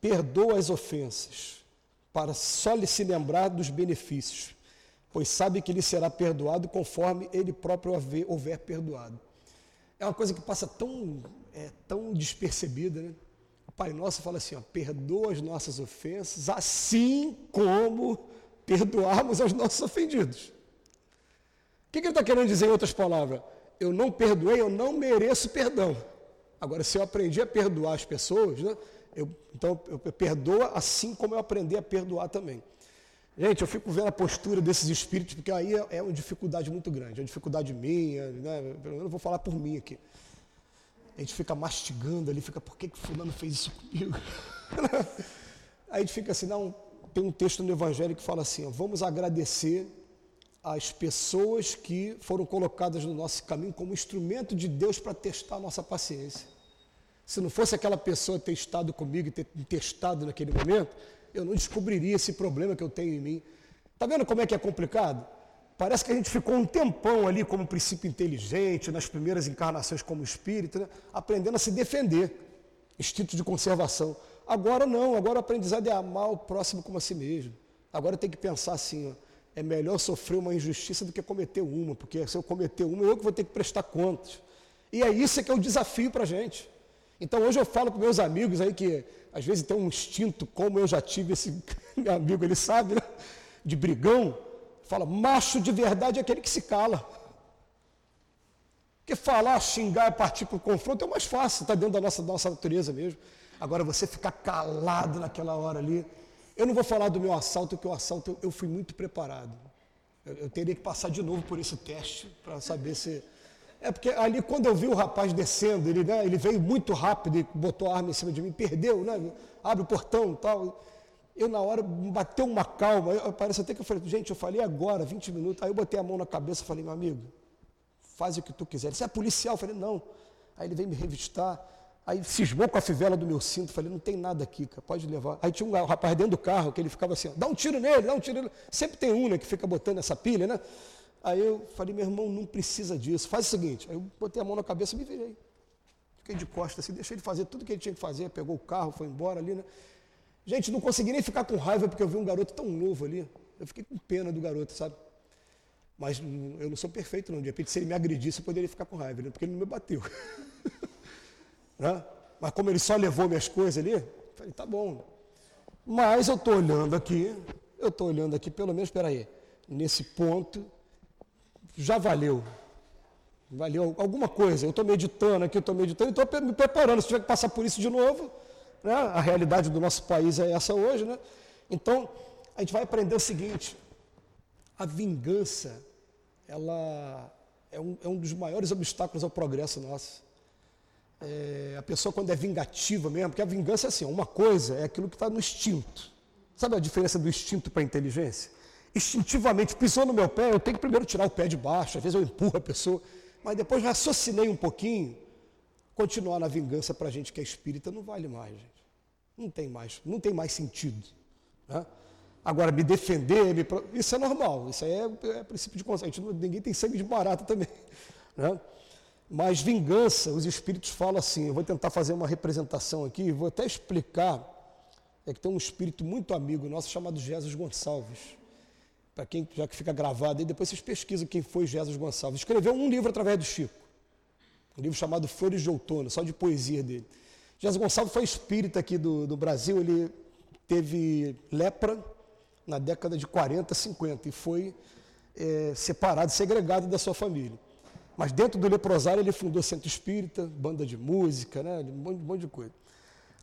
perdoa as ofensas, para só lhe se lembrar dos benefícios, pois sabe que lhe será perdoado conforme ele próprio houver perdoado. É uma coisa que passa tão, é, tão despercebida, né? O Pai Nosso fala assim, ó, perdoa as nossas ofensas, assim como perdoarmos aos nossos ofendidos. O que, que ele está querendo dizer em outras palavras? Eu não perdoei, eu não mereço perdão. Agora, se eu aprendi a perdoar as pessoas, né, eu, então eu perdoo assim como eu aprendi a perdoar também. Gente, eu fico vendo a postura desses espíritos, porque aí é, é uma dificuldade muito grande, é uma dificuldade minha, né? eu não vou falar por mim aqui. A gente fica mastigando ali, fica, por que, que fulano fez isso comigo? <laughs> aí a gente fica assim, não, tem um texto no Evangelho que fala assim, ó, vamos agradecer as pessoas que foram colocadas no nosso caminho como instrumento de Deus para testar a nossa paciência. Se não fosse aquela pessoa ter estado comigo e ter testado naquele momento, eu não descobriria esse problema que eu tenho em mim. Está vendo como é que é complicado? Parece que a gente ficou um tempão ali como princípio inteligente, nas primeiras encarnações como espírito, né? aprendendo a se defender, instinto de conservação. Agora não, agora o aprendizado é amar o próximo como a si mesmo. Agora tem que pensar assim, ó, é melhor sofrer uma injustiça do que cometer uma, porque se eu cometer uma, eu que vou ter que prestar contas. E é isso que é o desafio para a gente. Então hoje eu falo para meus amigos aí que às vezes tem um instinto, como eu já tive esse <laughs> meu amigo, ele sabe, né? de brigão, fala, macho de verdade é aquele que se cala. Porque falar, xingar, partir para o confronto é o mais fácil, está dentro da nossa, nossa natureza mesmo. Agora você ficar calado naquela hora ali. Eu não vou falar do meu assalto, porque o assalto eu, eu fui muito preparado. Eu, eu, teria que passar de novo por esse teste para saber se. É porque ali, quando eu vi o rapaz descendo, ele, né, ele veio muito rápido e botou a arma em cima de mim, perdeu, né? Abre o portão e tal. Eu, na hora, bateu uma calma. Eu, parece até que eu falei, gente, eu falei agora, 20 minutos. Aí eu botei a mão na cabeça e falei, meu amigo, faz o que tu quiser. Você é policial? Eu falei, não. Aí ele veio me revistar. Aí cismou com a fivela do meu cinto. Falei, não tem nada aqui, cara, pode levar. Aí tinha um rapaz dentro do carro que ele ficava assim, dá um tiro nele, dá um tiro nele. Sempre tem um, né, que fica botando essa pilha, né? Aí eu falei, meu irmão, não precisa disso. Faz o seguinte. Aí eu botei a mão na cabeça e me virei. Fiquei de costas assim, deixei ele fazer tudo que ele tinha que fazer. Pegou o carro, foi embora ali, né? Gente, não consegui nem ficar com raiva porque eu vi um garoto tão novo ali. Eu fiquei com pena do garoto, sabe? Mas eu não sou perfeito, não. De repente, se ele me agredisse, eu poderia ficar com raiva, né? porque ele não me bateu. <laughs> né? Mas como ele só levou minhas coisas ali, falei, tá bom. Mas eu estou olhando aqui, eu estou olhando aqui, pelo menos, espera aí, nesse ponto, já valeu. Valeu alguma coisa. Eu estou meditando aqui, eu estou meditando e estou me preparando. Se tiver que passar por isso de novo, né? A realidade do nosso país é essa hoje. Né? Então, a gente vai aprender o seguinte: a vingança ela é um, é um dos maiores obstáculos ao progresso nosso. É, a pessoa, quando é vingativa mesmo, porque a vingança é assim: uma coisa é aquilo que está no instinto. Sabe a diferença do instinto para a inteligência? Instintivamente, pisou no meu pé, eu tenho que primeiro tirar o pé de baixo, às vezes eu empurro a pessoa, mas depois raciocinei um pouquinho, continuar na vingança para a gente que é espírita não vale mais, gente. Não tem mais, não tem mais sentido. Né? Agora, me defender, me... isso é normal, isso é, é princípio de consciência. Ninguém tem sangue de barata também. <laughs> Né? Mas vingança, os espíritos falam assim, eu vou tentar fazer uma representação aqui, vou até explicar, é que tem um espírito muito amigo nosso chamado Jesus Gonçalves. Para quem já que fica gravado aí, depois vocês pesquisam quem foi Jesus Gonçalves. Escreveu um livro através do Chico. Um livro chamado Flores de Outono, só de poesia dele. Jesus Gonçalves foi espírita aqui do, do Brasil, ele teve lepra na década de 40, 50 e foi é, separado, segregado da sua família. Mas dentro do leprosário ele fundou centro espírita, banda de música, né, um monte, um monte de coisa.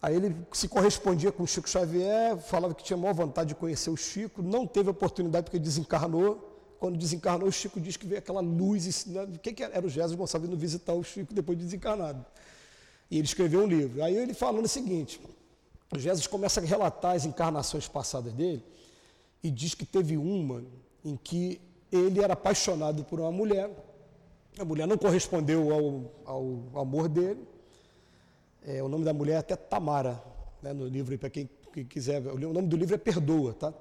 Aí ele se correspondia com o Chico Xavier, falava que tinha maior vontade de conhecer o Chico, não teve oportunidade porque desencarnou. Quando desencarnou, o Chico diz que veio aquela luz. Né, o que, era? Era o Jesus Gonçalves indo visitar o Chico depois de desencarnado. E ele escreveu um livro. Aí ele falando o seguinte: Jesus começa a relatar as encarnações passadas dele e diz que teve uma em que ele era apaixonado por uma mulher, a mulher não correspondeu ao, ao amor dele. É, o nome da mulher é até Tamara, né, no livro, para quem, quiser, o nome do livro é Perdoa, tá?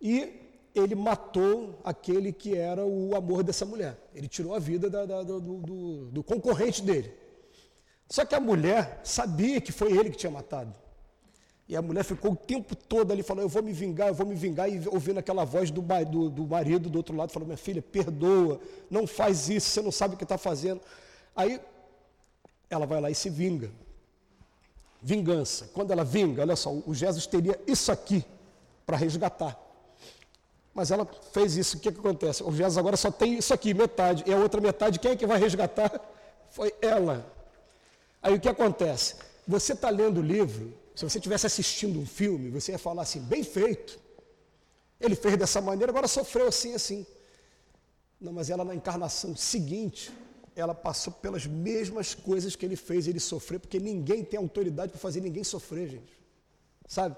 E ele matou aquele que era o amor dessa mulher. Ele tirou a vida da, da, do, do, do concorrente dele. Só que a mulher sabia que foi ele que tinha matado. E a mulher ficou o tempo todo ali falando: Eu vou me vingar, eu vou me vingar. E ouvindo aquela voz do, do, do marido do outro lado, falando: Minha filha, perdoa, não faz isso, você não sabe o que está fazendo. Aí ela vai lá e se vinga. Vingança. Quando ela vinga, olha só, o Jesus teria isso aqui para resgatar. Mas ela fez isso, o que, que acontece? O Jesus agora só tem isso aqui, metade. E a outra metade, quem é que vai resgatar? <laughs> Foi ela. Aí o que acontece? Você está lendo o livro, se você estivesse assistindo um filme, você ia falar assim, bem feito. Ele fez dessa maneira, agora sofreu assim, assim. Não, mas ela na encarnação seguinte, ela passou pelas mesmas coisas que ele fez ele sofrer, porque ninguém tem autoridade para fazer ninguém sofrer, gente. Sabe?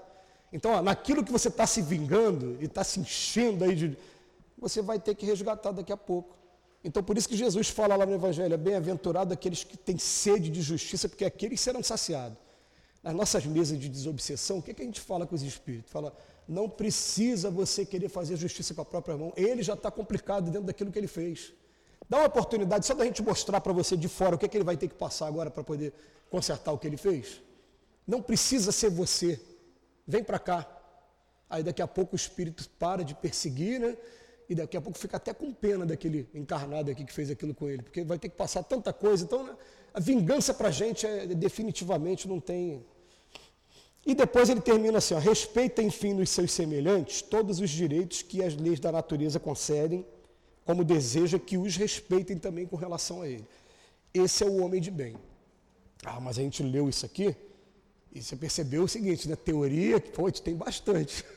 Então, ó, naquilo que você está se vingando e está se enchendo aí de. Você vai ter que resgatar daqui a pouco. Então, por isso que Jesus fala lá no Evangelho: bem-aventurado aqueles que têm sede de justiça, porque aqueles serão saciados. Nas nossas mesas de desobsessão, o que, é que a gente fala com os espíritos? Fala, não precisa você querer fazer justiça com a própria mão, ele já está complicado dentro daquilo que ele fez. Dá uma oportunidade só da gente mostrar para você de fora o que, é que ele vai ter que passar agora para poder consertar o que ele fez. Não precisa ser você. Vem para cá. Aí daqui a pouco o espírito para de perseguir, né? e daqui a pouco fica até com pena daquele encarnado aqui que fez aquilo com ele, porque vai ter que passar tanta coisa. Então, né, a vingança para a gente é, definitivamente não tem. E depois ele termina assim: ó, respeita, enfim, nos seus semelhantes todos os direitos que as leis da natureza concedem, como deseja que os respeitem também com relação a ele. Esse é o homem de bem. Ah, mas a gente leu isso aqui E você percebeu o seguinte, né? Teoria, pô, tem bastante. <laughs>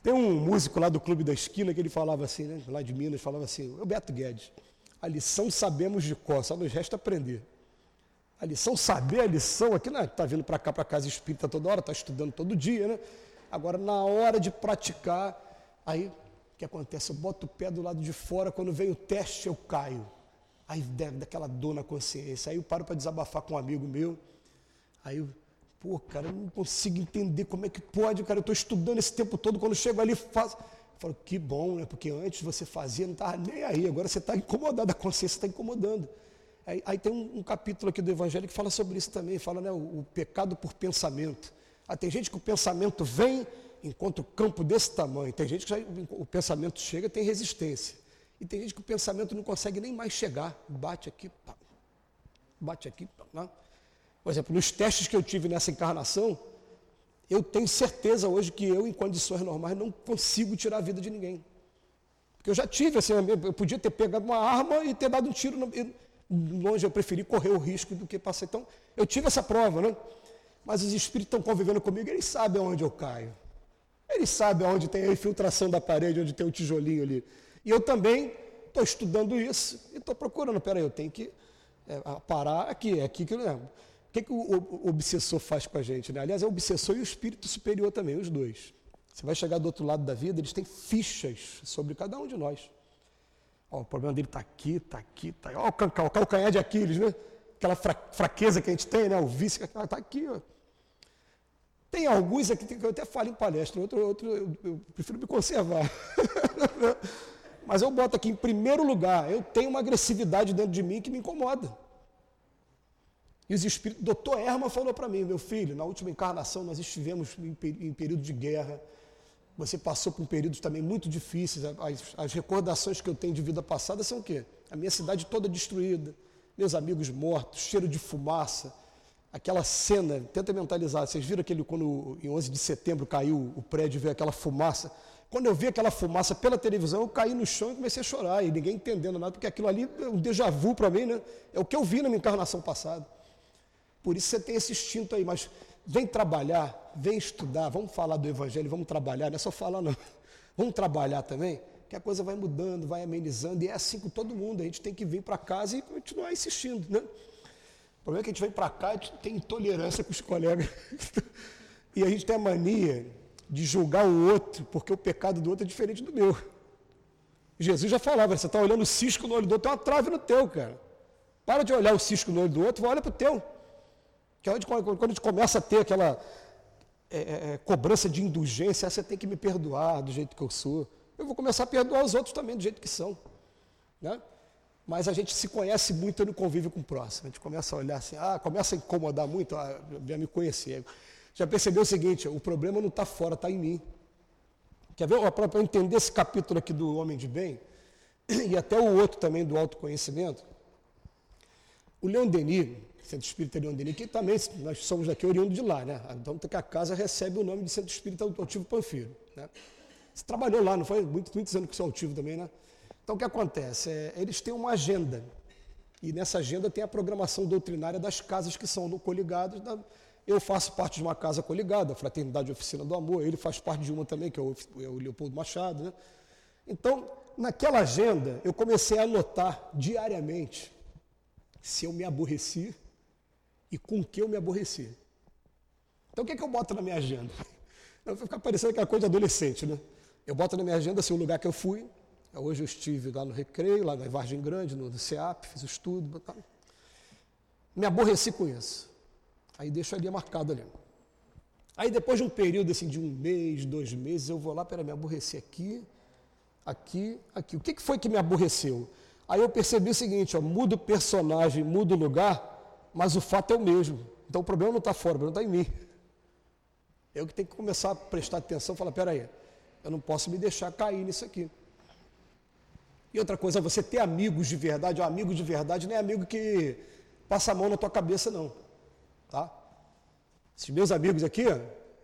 Tem um músico lá do Clube da Esquina que ele falava assim, né? Lá de Minas, falava assim, o Beto Guedes, a lição sabemos de cor, só nos resta aprender. A lição, saber a lição, aqui não está vindo para cá, para casa espírita toda hora, está estudando todo dia, né? Agora, na hora de praticar, aí que acontece? Eu boto o pé do lado de fora, quando vem o teste, eu caio. Aí daquela dor na consciência. Aí eu paro para desabafar com um amigo meu. Aí eu, pô, cara, eu não consigo entender como é que pode, cara. Eu estou estudando esse tempo todo, quando chego ali, faço. Eu falo, que bom, né? Porque antes você fazia, não estava nem aí, agora você está incomodado, a consciência está incomodando. Aí, aí tem um, um, capítulo aqui do Evangelho que fala sobre isso também, fala né, o, o pecado por pensamento. Ah, tem gente que o pensamento vem, encontra o campo desse tamanho. Tem gente que já, o pensamento chega tem resistência. E tem gente que o pensamento não consegue nem mais chegar. Bate aqui, pá, bate aqui. Pá, né? Por exemplo, nos testes que eu tive nessa encarnação, eu tenho certeza hoje que eu, em condições normais, não consigo tirar a vida de ninguém. Porque eu já tive, assim, eu podia ter pegado uma arma e ter dado um tiro. No, longe eu preferi correr o risco do que passar. Então, eu tive essa prova, né? Mas os espíritos estão convivendo comigo, eles sabem aonde eu caio. Eles sabem aonde tem a infiltração da parede, onde tem o tijolinho ali. E eu também estou estudando isso e estou procurando. Peraí, eu tenho que é, parar aqui, é aqui que eu lembro. O que, que o, obsessor faz com a gente? Né? Aliás, é o obsessor e o espírito superior também, os dois. Você vai chegar do outro lado da vida, eles têm fichas sobre cada um de nós. Ó, o problema dele está aqui, está aqui, está aqui. Ó, o calcanhar de Aquiles, né? Aquela fraqueza que a gente tem, né? O vício, está aqui, ó. Tem alguns aqui que eu até falo em palestra, outro, outro eu, eu prefiro me conservar. <laughs> Mas eu boto aqui em primeiro lugar, eu tenho uma agressividade dentro de mim que me incomoda. E os espíritos, doutor Erma falou para mim, meu filho, na última encarnação nós estivemos em, em período de guerra, você passou por períodos também muito difíceis. As, as, recordações que eu tenho de vida passada são o quê? A minha cidade toda destruída, meus amigos mortos, cheiro de fumaça, aquela cena, tenta mentalizar. Vocês viram aquele quando em 11 de setembro caiu o prédio veio aquela fumaça? Quando eu vi aquela fumaça pela televisão, eu caí no chão e comecei a chorar, e ninguém entendendo nada, porque aquilo ali é um déjà vu para mim, né? É o que eu vi na minha encarnação passada. Por isso você tem esse instinto aí, mas vem trabalhar, vem estudar, vamos falar do Evangelho, vamos trabalhar, não é só falar, não. <laughs> Vamos trabalhar também, que a coisa vai mudando, vai amenizando, e é assim com todo mundo. A gente tem que vir para casa e continuar insistindo. Né? Problema é que a gente vem para cá e tem intolerância com os colegas. <laughs> e a gente tem a mania de julgar o outro, porque o pecado do outro é diferente do meu. Jesus já falava, você está olhando o cisco no olho do outro, tem uma trave no teu, cara. Para de olhar o cisco no olho do outro, vai olhar para o teu. Que é quando a gente começa a ter aquela é, é, é, cobrança de indulgência, ah, você tem que me perdoar do jeito que eu sou. Eu vou começar a perdoar os outros também do jeito que são. Né? Mas a gente se conhece muito no convívio com o próximo. A gente começa a olhar assim, ah, começa a incomodar muito, ah, já me conhecer. Já percebeu o seguinte, o problema não está fora, está em mim. Quer ver, para entender esse capítulo aqui do homem de bem, <clears throat> e até o outro também do autoconhecimento, o Leon Denis, Centro Espírita Leon Denis, que também nós somos daqui oriundo de lá, né? Então a casa recebe o nome de Centro Espírita Altivo Panfiro, né? Você trabalhou lá, não foi? Muitos, muitos anos que você é altivo também, né? Então o que acontece? É, eles têm uma agenda, e nessa agenda tem a programação doutrinária das casas que são coligadas. Da, eu faço parte de uma casa coligada, a Fraternidade Oficina do Amor, ele faz parte de uma também, que é o, é o Leopoldo Machado, né? Então, naquela agenda, eu comecei a anotar diariamente se eu me aborreci e com que eu me aborreci. Então o que, é que eu boto na minha agenda? <laughs> Vai ficar parecendo aquela coisa de adolescente, né? Eu boto na minha agenda assim, o lugar que eu fui. Hoje eu estive lá no Recreio, lá na Vargem Grande, no CEAP, fiz o estudo. Me aborreci com isso. Aí deixo ali marcado ali. Aí depois de um período assim, de um mês, dois meses, eu vou lá, para me aborrecer aqui, aqui, aqui. O que, que foi que me aborreceu? Aí eu percebi o seguinte, ó, muda o personagem, muda o lugar, mas o fato é o mesmo. Então o problema não está fora, o problema está em mim. Eu que tenho que começar a prestar atenção e falar, peraí, eu não posso me deixar cair nisso aqui. E outra coisa, você ter amigos de verdade, um amigo de verdade não é amigo que passa a mão na tua cabeça, não. Tá? Esses meus amigos aqui,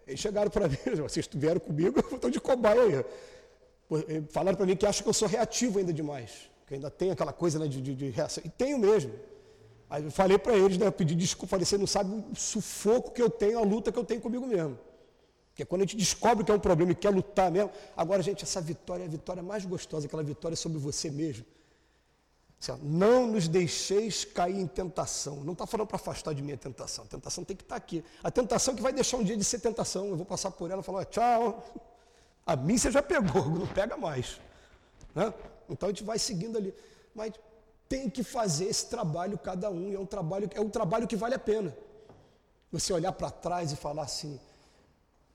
eles chegaram para <laughs> mim, vocês vieram comigo, <laughs> eu estou de cobaia aí. Falaram para mim que acham que eu sou reativo ainda demais, que ainda tem aquela coisa né, de, de, de reação. E tenho mesmo. Aí eu falei para eles, né, eu pedi desculpa, falei, você não sabe o sufoco que eu tenho, a luta que eu tenho comigo mesmo. Porque quando a gente descobre que é um problema e quer lutar mesmo, agora, gente, essa vitória é a vitória mais gostosa, aquela vitória sobre você mesmo. Assim, não nos deixeis cair em tentação. Não está falando para afastar de mim a tentação. A tentação tem que estar tá aqui. A tentação que vai deixar um dia de ser tentação. Eu vou passar por ela e falar, tchau. A mim você já pegou, <laughs> não pega mais. Né? Então a gente vai seguindo ali. Mas tem que fazer esse trabalho cada um. E é um trabalho, é um trabalho que vale a pena. Você olhar para trás e falar assim,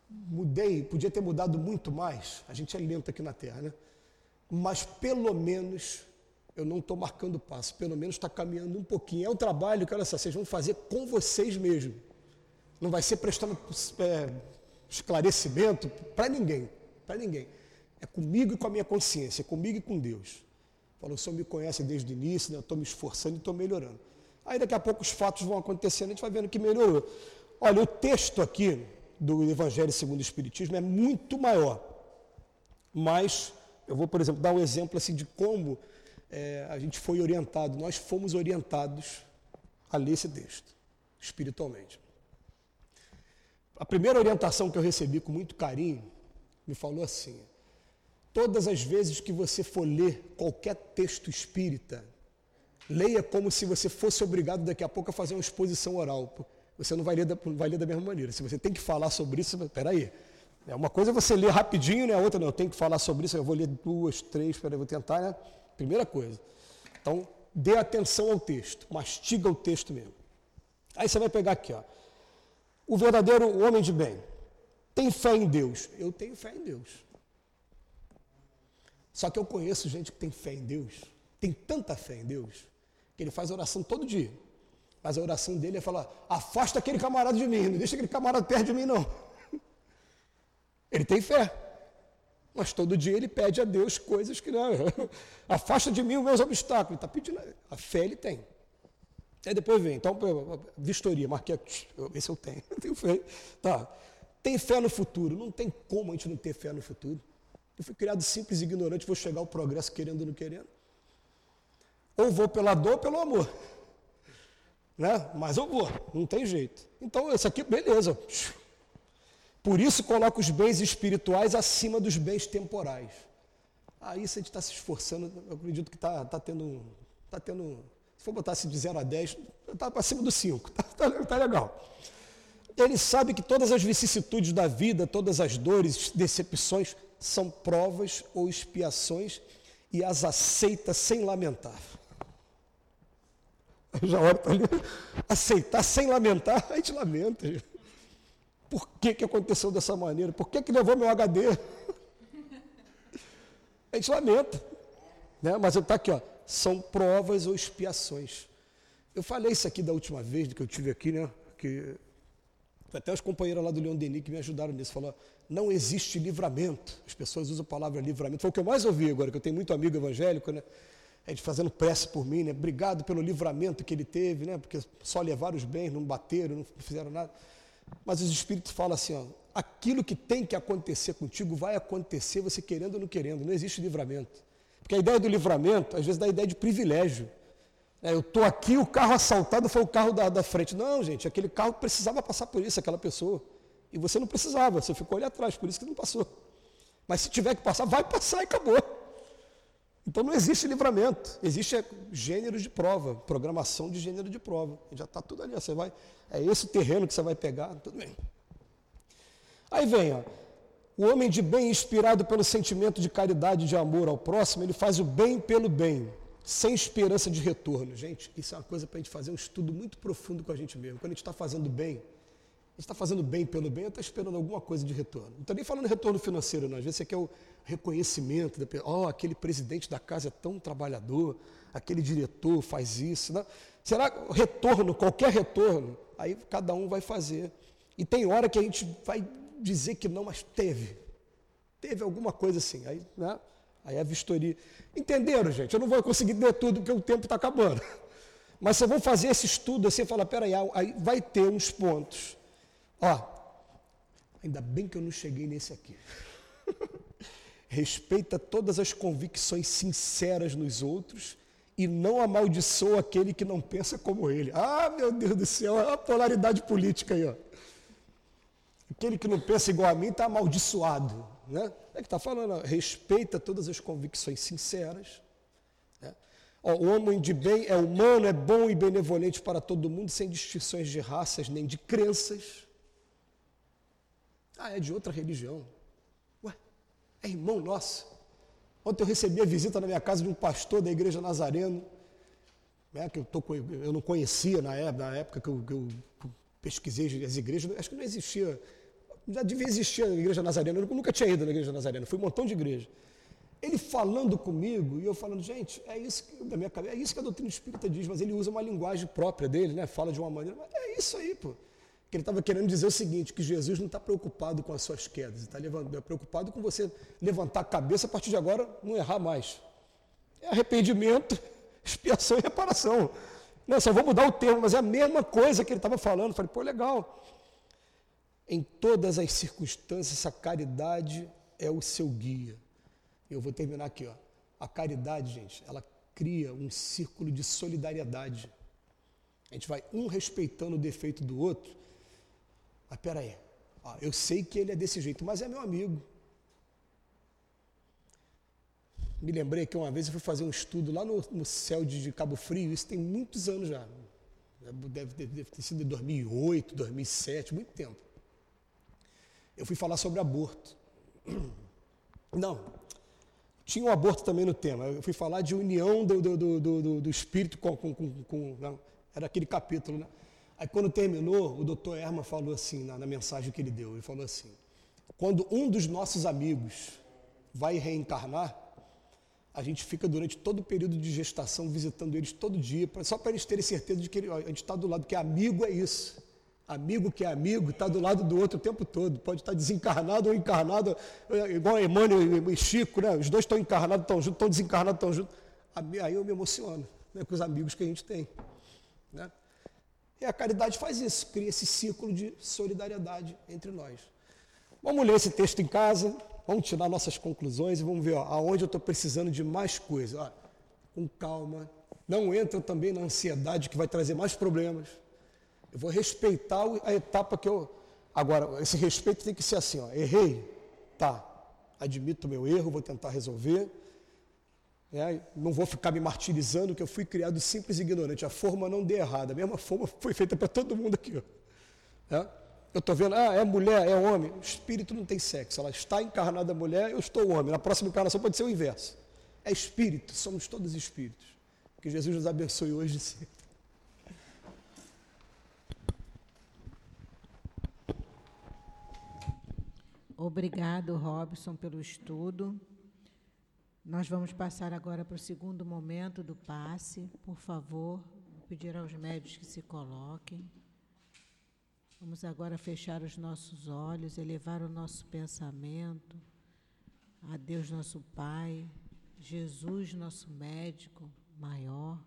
mudei, podia ter mudado muito mais. A gente é lento aqui na Terra, né? Mas pelo menos eu não estou marcando passo, pelo menos está caminhando um pouquinho. É um trabalho que, olha só, vocês vão fazer com vocês mesmos. Não vai ser prestando é, esclarecimento para ninguém, para ninguém. É comigo e com a minha consciência, é comigo e com Deus. Falou, o Senhor me conhece desde o início, né? eu estou me esforçando e estou melhorando. Aí daqui a pouco os fatos vão acontecendo, a gente vai vendo que melhorou. Olha, o texto aqui do Evangelho segundo o Espiritismo é muito maior. Mas eu vou, por exemplo, dar um exemplo assim de como é, a gente foi orientado, nós fomos orientados a ler esse texto, espiritualmente. A primeira orientação que eu recebi com muito carinho me falou assim: todas as vezes que você for ler qualquer texto espírita, leia como se você fosse obrigado daqui a pouco a fazer uma exposição oral. Você não vai ler da, vai ler da mesma maneira. Se você tem que falar sobre isso, peraí. É uma coisa é você ler rapidinho, né? A outra não, eu tenho que falar sobre isso, eu vou ler duas, três, peraí, vou tentar, né? Primeira coisa. Então, dê atenção ao texto, mastiga o texto mesmo. Aí você vai pegar aqui, ó. O verdadeiro homem de bem tem fé em Deus. Eu tenho fé em Deus. Só que eu conheço gente que tem fé em Deus, tem tanta fé em Deus, que ele faz oração todo dia. Mas a oração dele é falar: afasta aquele camarada de mim, não deixa aquele camarada perto de mim, não. <laughs> Ele tem fé. Mas todo dia ele pede a Deus coisas que não. <laughs> Afasta de mim os meus obstáculos. Ele está pedindo. A fé ele tem. Aí depois vem, então, vistoria, marquei aqui, <laughs> esse eu tenho, eu tenho fé. Tá. Tem fé no futuro? Não tem como a gente não ter fé no futuro. Eu fui criado simples e ignorante, vou chegar ao progresso querendo ou não querendo. Ou vou pela dor ou pelo amor. Né? Mas eu vou, não tem jeito. Então, esse aqui, beleza. Por isso coloca os bens espirituais acima dos bens temporais. Aí gente está se esforçando, eu acredito que está tá tendo, tá tendo, se for botar assim de 0 a 10, está acima do 5, está <laughs> tá, tá legal. Ele sabe que todas as vicissitudes da vida, todas as dores, decepções, são provas ou expiações e as aceita sem lamentar. Já olha para aceitar sem lamentar, a gente lamenta. Por que, que aconteceu dessa maneira? Por que, que levou meu HD? A gente lamenta. Né? Mas está aqui, ó, são provas ou expiações. Eu falei isso aqui da última vez que eu tive aqui, né? Que até os companheiros lá do Leon Denis que me ajudaram nisso. Falou, não existe livramento. As pessoas usam a palavra livramento. Foi o que eu mais ouvi agora, que eu tenho muito amigo evangélico, né? A fazendo prece por mim, né? Obrigado pelo livramento que ele teve, né? Porque só levaram os bens, não bateram, não fizeram nada. Mas os Espíritos falam assim: ó, aquilo que tem que acontecer contigo vai acontecer, você querendo ou não querendo, não existe livramento. Porque a ideia do livramento, às vezes, dá a ideia de privilégio. É, eu estou aqui, o carro assaltado foi o carro da, da frente. Não, gente, aquele carro precisava passar por isso, aquela pessoa. E você não precisava, você ficou ali atrás, por isso que não passou. Mas se tiver que passar, vai passar e acabou. Então não existe livramento, existe gênero de prova, programação de gênero de prova. Já está tudo ali, você vai, é esse terreno que você vai pegar, tudo bem. Aí vem, ó, o homem de bem, inspirado pelo sentimento de caridade e de amor ao próximo, ele faz o bem pelo bem, sem esperança de retorno. Gente, isso é uma coisa para a gente fazer um estudo muito profundo com a gente mesmo. Quando a gente está fazendo bem, está fazendo bem pelo bem, está esperando alguma coisa de retorno. Não estou nem falando de retorno financeiro, não. Às vezes você quer o reconhecimento pessoa. Oh, aquele presidente da casa é tão trabalhador, aquele diretor faz isso. Não? Será retorno, qualquer retorno, aí cada um vai fazer. E tem hora que a gente vai dizer que não, mas teve. Teve alguma coisa assim. Aí, né? aí a vistoria. Entenderam, gente? Eu não vou conseguir ler tudo porque o tempo está acabando. Mas se eu vou fazer esse estudo assim, falar, peraí, aí vai ter uns pontos Ó, ainda bem que eu não cheguei nesse aqui. <laughs> Respeita todas as convicções sinceras nos outros e não amaldiçoa aquele que não pensa como ele. Ah, meu Deus do céu, é a polaridade política aí, ó. Aquele que não pensa igual a mim está amaldiçoado. Né? É que está falando, ó, respeita todas as convicções sinceras. Né? Ó, o homem de bem é humano, é bom e benevolente para todo mundo, sem distinções de raças nem de crenças. Ah, é de outra religião. Ué, é irmão nosso. Ontem eu recebi a visita na minha casa de um pastor da igreja Nazareno, né, que eu, tô, eu não conhecia na época, na época que, eu, que eu pesquisei as igrejas, acho que não existia, já devia existir a igreja Nazarena, eu nunca tinha ido na igreja Nazarena, fui um montão de igreja. Ele falando comigo e eu falando, gente, é isso que, da minha cabeça, é isso que a doutrina espírita diz, mas ele usa uma linguagem própria dele, né? Fala de uma maneira, mas é isso aí, pô que ele estava querendo dizer o seguinte, que Jesus não está preocupado com as suas quedas, está é preocupado com você levantar a cabeça a partir de agora, não errar mais. É arrependimento, <laughs> expiação e reparação. Não, só vou mudar o termo, mas é a mesma coisa que ele estava falando. falei, pô, legal. Em todas as circunstâncias, essa caridade é o seu guia. Eu vou terminar aqui, ó. A caridade, gente, ela cria um círculo de solidariedade. A gente vai um respeitando o defeito do outro mas peraí, ó, eu sei que ele é desse jeito, mas é meu amigo. Me lembrei que uma vez eu fui fazer um estudo lá no, no céu de, de, Cabo Frio, isso tem muitos anos já. Deve, deve, deve ter sido em 2008, 2007, muito tempo. Eu fui falar sobre aborto. <clears throat> Não, tinha um aborto também no tema. Eu fui falar de união do, do, do, do, do espírito com, com, com, com era aquele capítulo, né? Aí quando terminou, o doutor Erma falou assim, na, na mensagem que ele deu, ele falou assim, quando um dos nossos amigos vai reencarnar, a gente fica durante todo o período de gestação visitando eles todo dia, só para eles terem certeza de que ele, a gente está do lado, que amigo é isso. Amigo que é amigo está do lado do outro o tempo todo. Pode estar desencarnado ou encarnado, é, igual Emmanuel e Chico, né? Os dois estão encarnados, estão juntos, estão desencarnados, estão juntos. Aí eu me emociono né? com os amigos que a gente tem. Né? E a caridade faz isso, cria esse círculo de solidariedade entre nós. Vamos ler esse texto em casa, vamos tirar nossas conclusões e vamos ver ó, aonde eu estou precisando de mais coisa. Ó, com calma. Não entra também na ansiedade que vai trazer mais problemas. Eu vou respeitar a etapa que eu. Agora, esse respeito tem que ser assim: ó, errei, tá, admito meu erro, vou tentar resolver é, não vou ficar me martirizando que eu fui criado simples e ignorante. A forma não deu errada. A mesma forma foi feita para todo mundo aqui. É, eu estou vendo, ah, é mulher, é homem. O espírito não tem sexo. Ela está encarnada mulher, eu estou homem. Na próxima encarnação pode ser o inverso. É espírito, somos todos espíritos. Que Jesus nos abençoe hoje e sempre. Obrigado, Robson, pelo estudo. Nós vamos passar agora para o segundo momento do passe. Por favor, vou pedir aos médios que se coloquem. Vamos agora fechar os nossos olhos, elevar o nosso pensamento a Deus, nosso Pai, Jesus, nosso médico maior.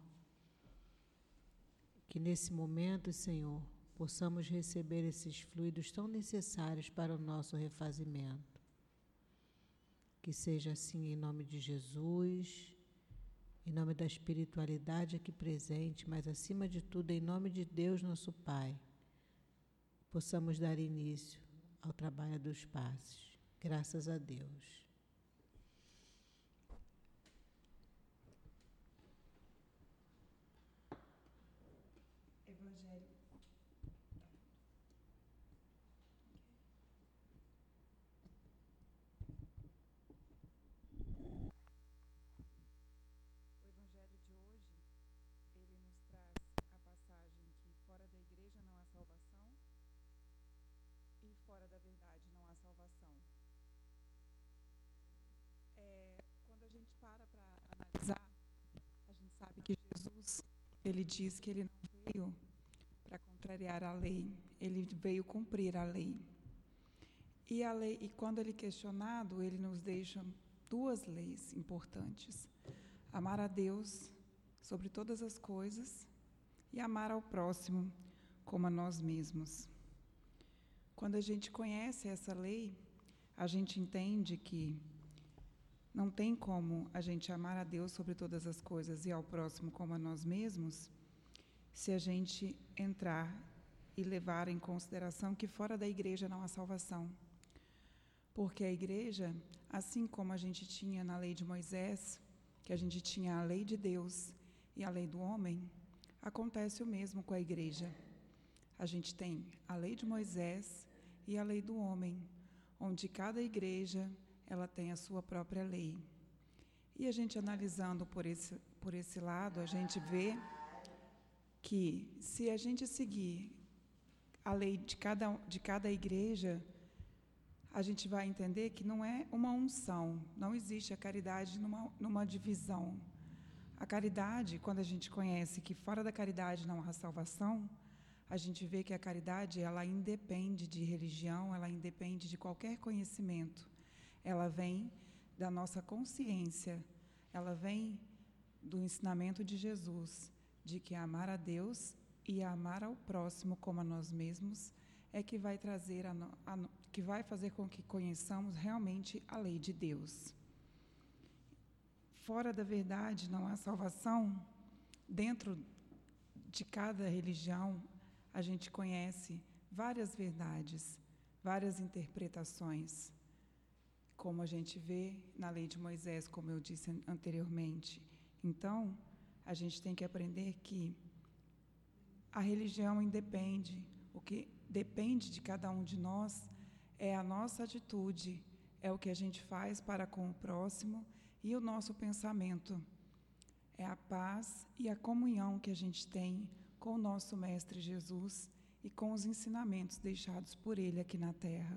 Que nesse momento, Senhor, possamos receber esses fluidos tão necessários para o nosso refazimento. Que seja assim em nome de Jesus, em nome da espiritualidade aqui presente, mas acima de tudo, em nome de Deus, nosso Pai, possamos dar início ao trabalho dos passos. Graças a Deus. Ele diz que ele não veio para contrariar a lei, ele veio cumprir a lei. E a lei, e quando ele é questionado, ele nos deixa duas leis importantes: amar a Deus sobre todas as coisas e amar ao próximo como a nós mesmos. Quando a gente conhece essa lei, a gente entende que Não tem como a gente amar a Deus sobre todas as coisas e ao próximo como a nós mesmos se a gente entrar e levar em consideração que fora da igreja não há salvação. Porque a igreja, assim como a gente tinha na lei de Moisés, que a gente tinha a lei de Deus e a lei do homem, acontece o mesmo com a igreja. A gente tem a lei de Moisés e a lei do homem, onde cada igreja ela tem a sua própria lei. E a gente analisando por esse, por esse lado, a gente vê que se a gente seguir a lei de cada, de cada igreja, a gente vai entender que não é uma unção, não existe a caridade numa, numa divisão. A caridade, quando a gente conhece que fora da caridade não há salvação, a gente vê que a caridade ela independe de religião, ela independe de qualquer conhecimento. Ela vem da nossa consciência, ela vem do ensinamento de Jesus, de que amar a Deus e amar ao próximo como a nós mesmos é que vai trazer a, a, que vai fazer com que conheçamos realmente a lei de Deus. Fora da verdade não há salvação. Dentro de cada religião a gente conhece várias verdades, várias interpretações. Como a gente vê na lei de Moisés, como eu disse anteriormente. Então, a gente tem que aprender que a religião independe, o que depende de cada um de nós é a nossa atitude, é o que a gente faz para com o próximo e o nosso pensamento. É a paz e a comunhão que a gente tem com o nosso Mestre Jesus e com os ensinamentos deixados por Ele aqui na terra.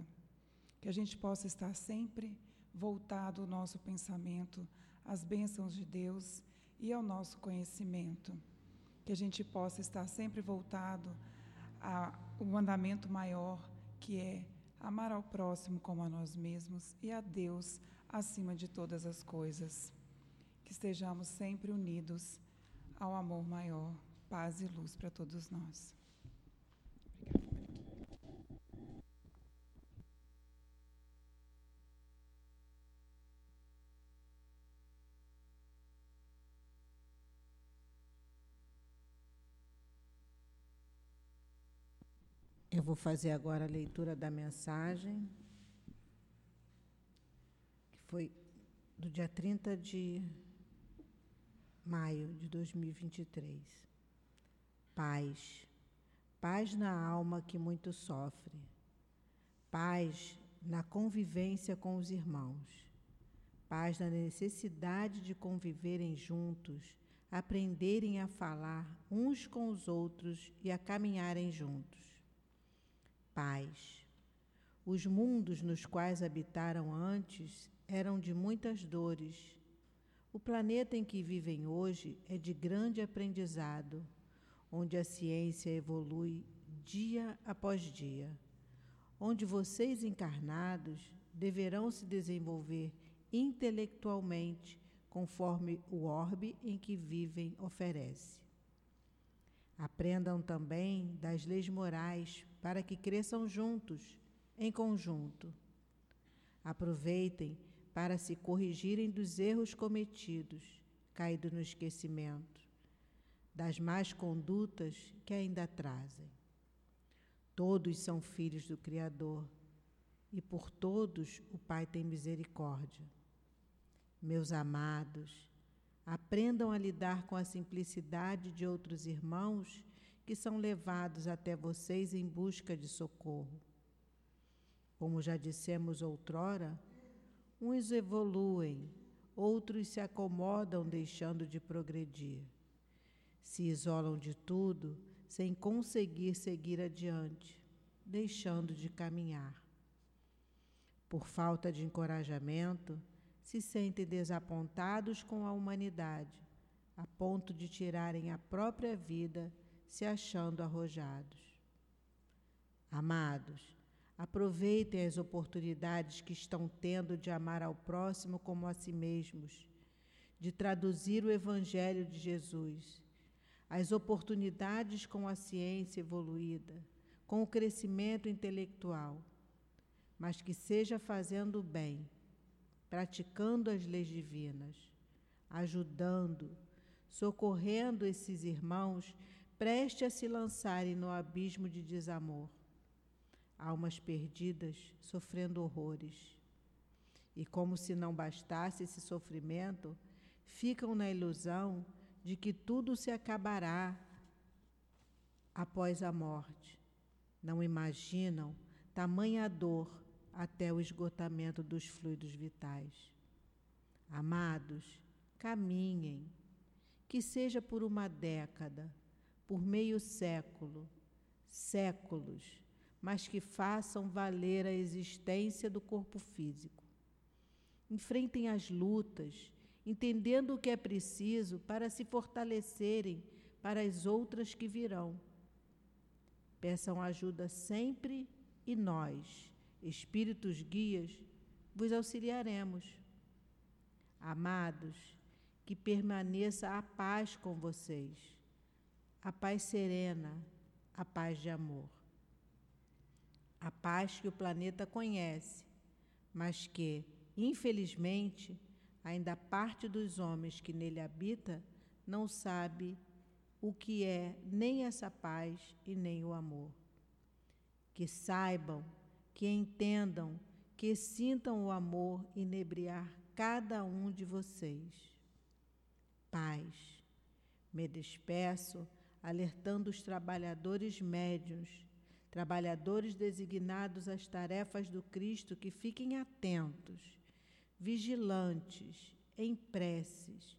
Que a gente possa estar sempre voltado o nosso pensamento às bênçãos de Deus e ao nosso conhecimento. Que a gente possa estar sempre voltado ao mandamento maior, que é amar ao próximo como a nós mesmos e a Deus acima de todas as coisas. Que estejamos sempre unidos ao amor maior, paz e luz para todos nós. Eu vou fazer agora a leitura da mensagem, que foi do dia 30 de maio de 2023. Paz. Paz na alma que muito sofre. Paz na convivência com os irmãos. Paz na necessidade de conviverem juntos, aprenderem a falar uns com os outros e a caminharem juntos paz. Os mundos nos quais habitaram antes eram de muitas dores. O planeta em que vivem hoje é de grande aprendizado, onde a ciência evolui dia após dia, onde vocês encarnados deverão se desenvolver intelectualmente conforme o orbe em que vivem oferece. Aprendam também das leis morais para que cresçam juntos, em conjunto. Aproveitem para se corrigirem dos erros cometidos, caídos no esquecimento, das más condutas que ainda trazem. Todos são filhos do Criador e por todos o Pai tem misericórdia. Meus amados, Aprendam a lidar com a simplicidade de outros irmãos que são levados até vocês em busca de socorro. Como já dissemos outrora, uns evoluem, outros se acomodam deixando de progredir. Se isolam de tudo sem conseguir seguir adiante, deixando de caminhar. Por falta de encorajamento, se sentem desapontados com a humanidade, a ponto de tirarem a própria vida, se achando arrojados. Amados, aproveitem as oportunidades que estão tendo de amar ao próximo como a si mesmos, de traduzir o Evangelho de Jesus, as oportunidades com a ciência evoluída, com o crescimento intelectual, mas que seja fazendo o bem praticando as leis divinas, ajudando, socorrendo esses irmãos preste a se lançarem no abismo de desamor. Almas perdidas sofrendo horrores. E como se não bastasse esse sofrimento, ficam na ilusão de que tudo se acabará após a morte. Não imaginam tamanha dor até o esgotamento dos fluidos vitais. Amados, caminhem, que seja por uma década, por meio século, séculos, mas que façam valer a existência do corpo físico. Enfrentem as lutas, entendendo o que é preciso para se fortalecerem para as outras que virão. Peçam ajuda sempre e nós, espíritos guias, vos auxiliaremos. Amados, que permaneça a paz com vocês, a paz serena, a paz de amor. A paz que o planeta conhece, mas que, infelizmente, ainda parte dos homens que nele habita não sabe o que é nem essa paz e nem o amor. Que saibam, que entendam, que sintam o amor inebriar cada um de vocês paz. Me despeço alertando os trabalhadores médios, trabalhadores designados às tarefas do Cristo, que fiquem atentos, vigilantes, em preces,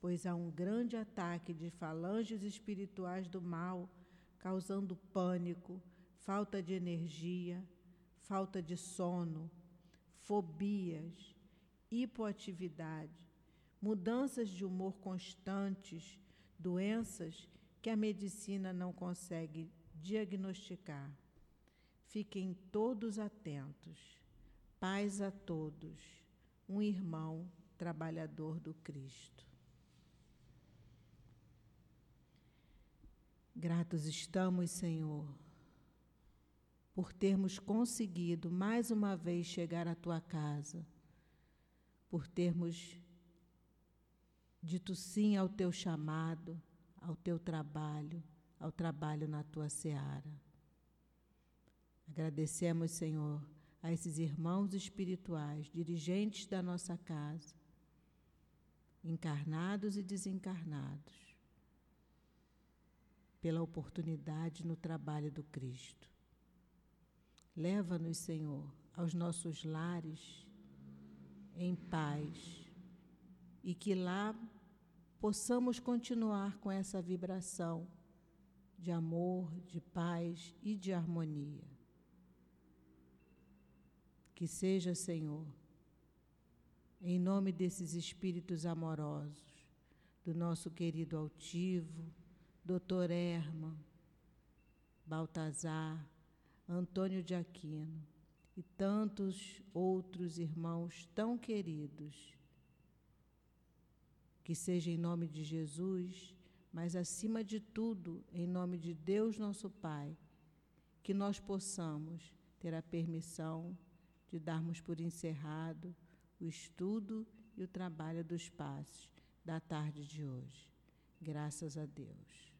pois há um grande ataque de falanges espirituais do mal, causando pânico, falta de energia, falta de sono, fobias, hipoatividade, mudanças de humor constantes, doenças que a medicina não consegue diagnosticar. Fiquem todos atentos. Paz a todos. Um irmão trabalhador do Cristo. Gratos estamos, Senhor, por termos conseguido mais uma vez chegar à tua casa, por termos dito sim ao teu chamado, ao teu trabalho, ao trabalho na tua seara. Agradecemos, Senhor, a esses irmãos espirituais, dirigentes da nossa casa, encarnados e desencarnados, pela oportunidade no trabalho do Cristo. Leva-nos, Senhor, aos nossos lares em paz e que lá possamos continuar com essa vibração de amor, de paz e de harmonia. Que seja, Senhor, em nome desses espíritos amorosos, do nosso querido altivo, Dr. Herman, Baltazar, Antônio de Aquino e tantos outros irmãos tão queridos que seja em nome de Jesus, mas acima de tudo, em nome de Deus nosso Pai, que nós possamos ter a permissão de darmos por encerrado o estudo e o trabalho dos passos da tarde de hoje. Graças a Deus.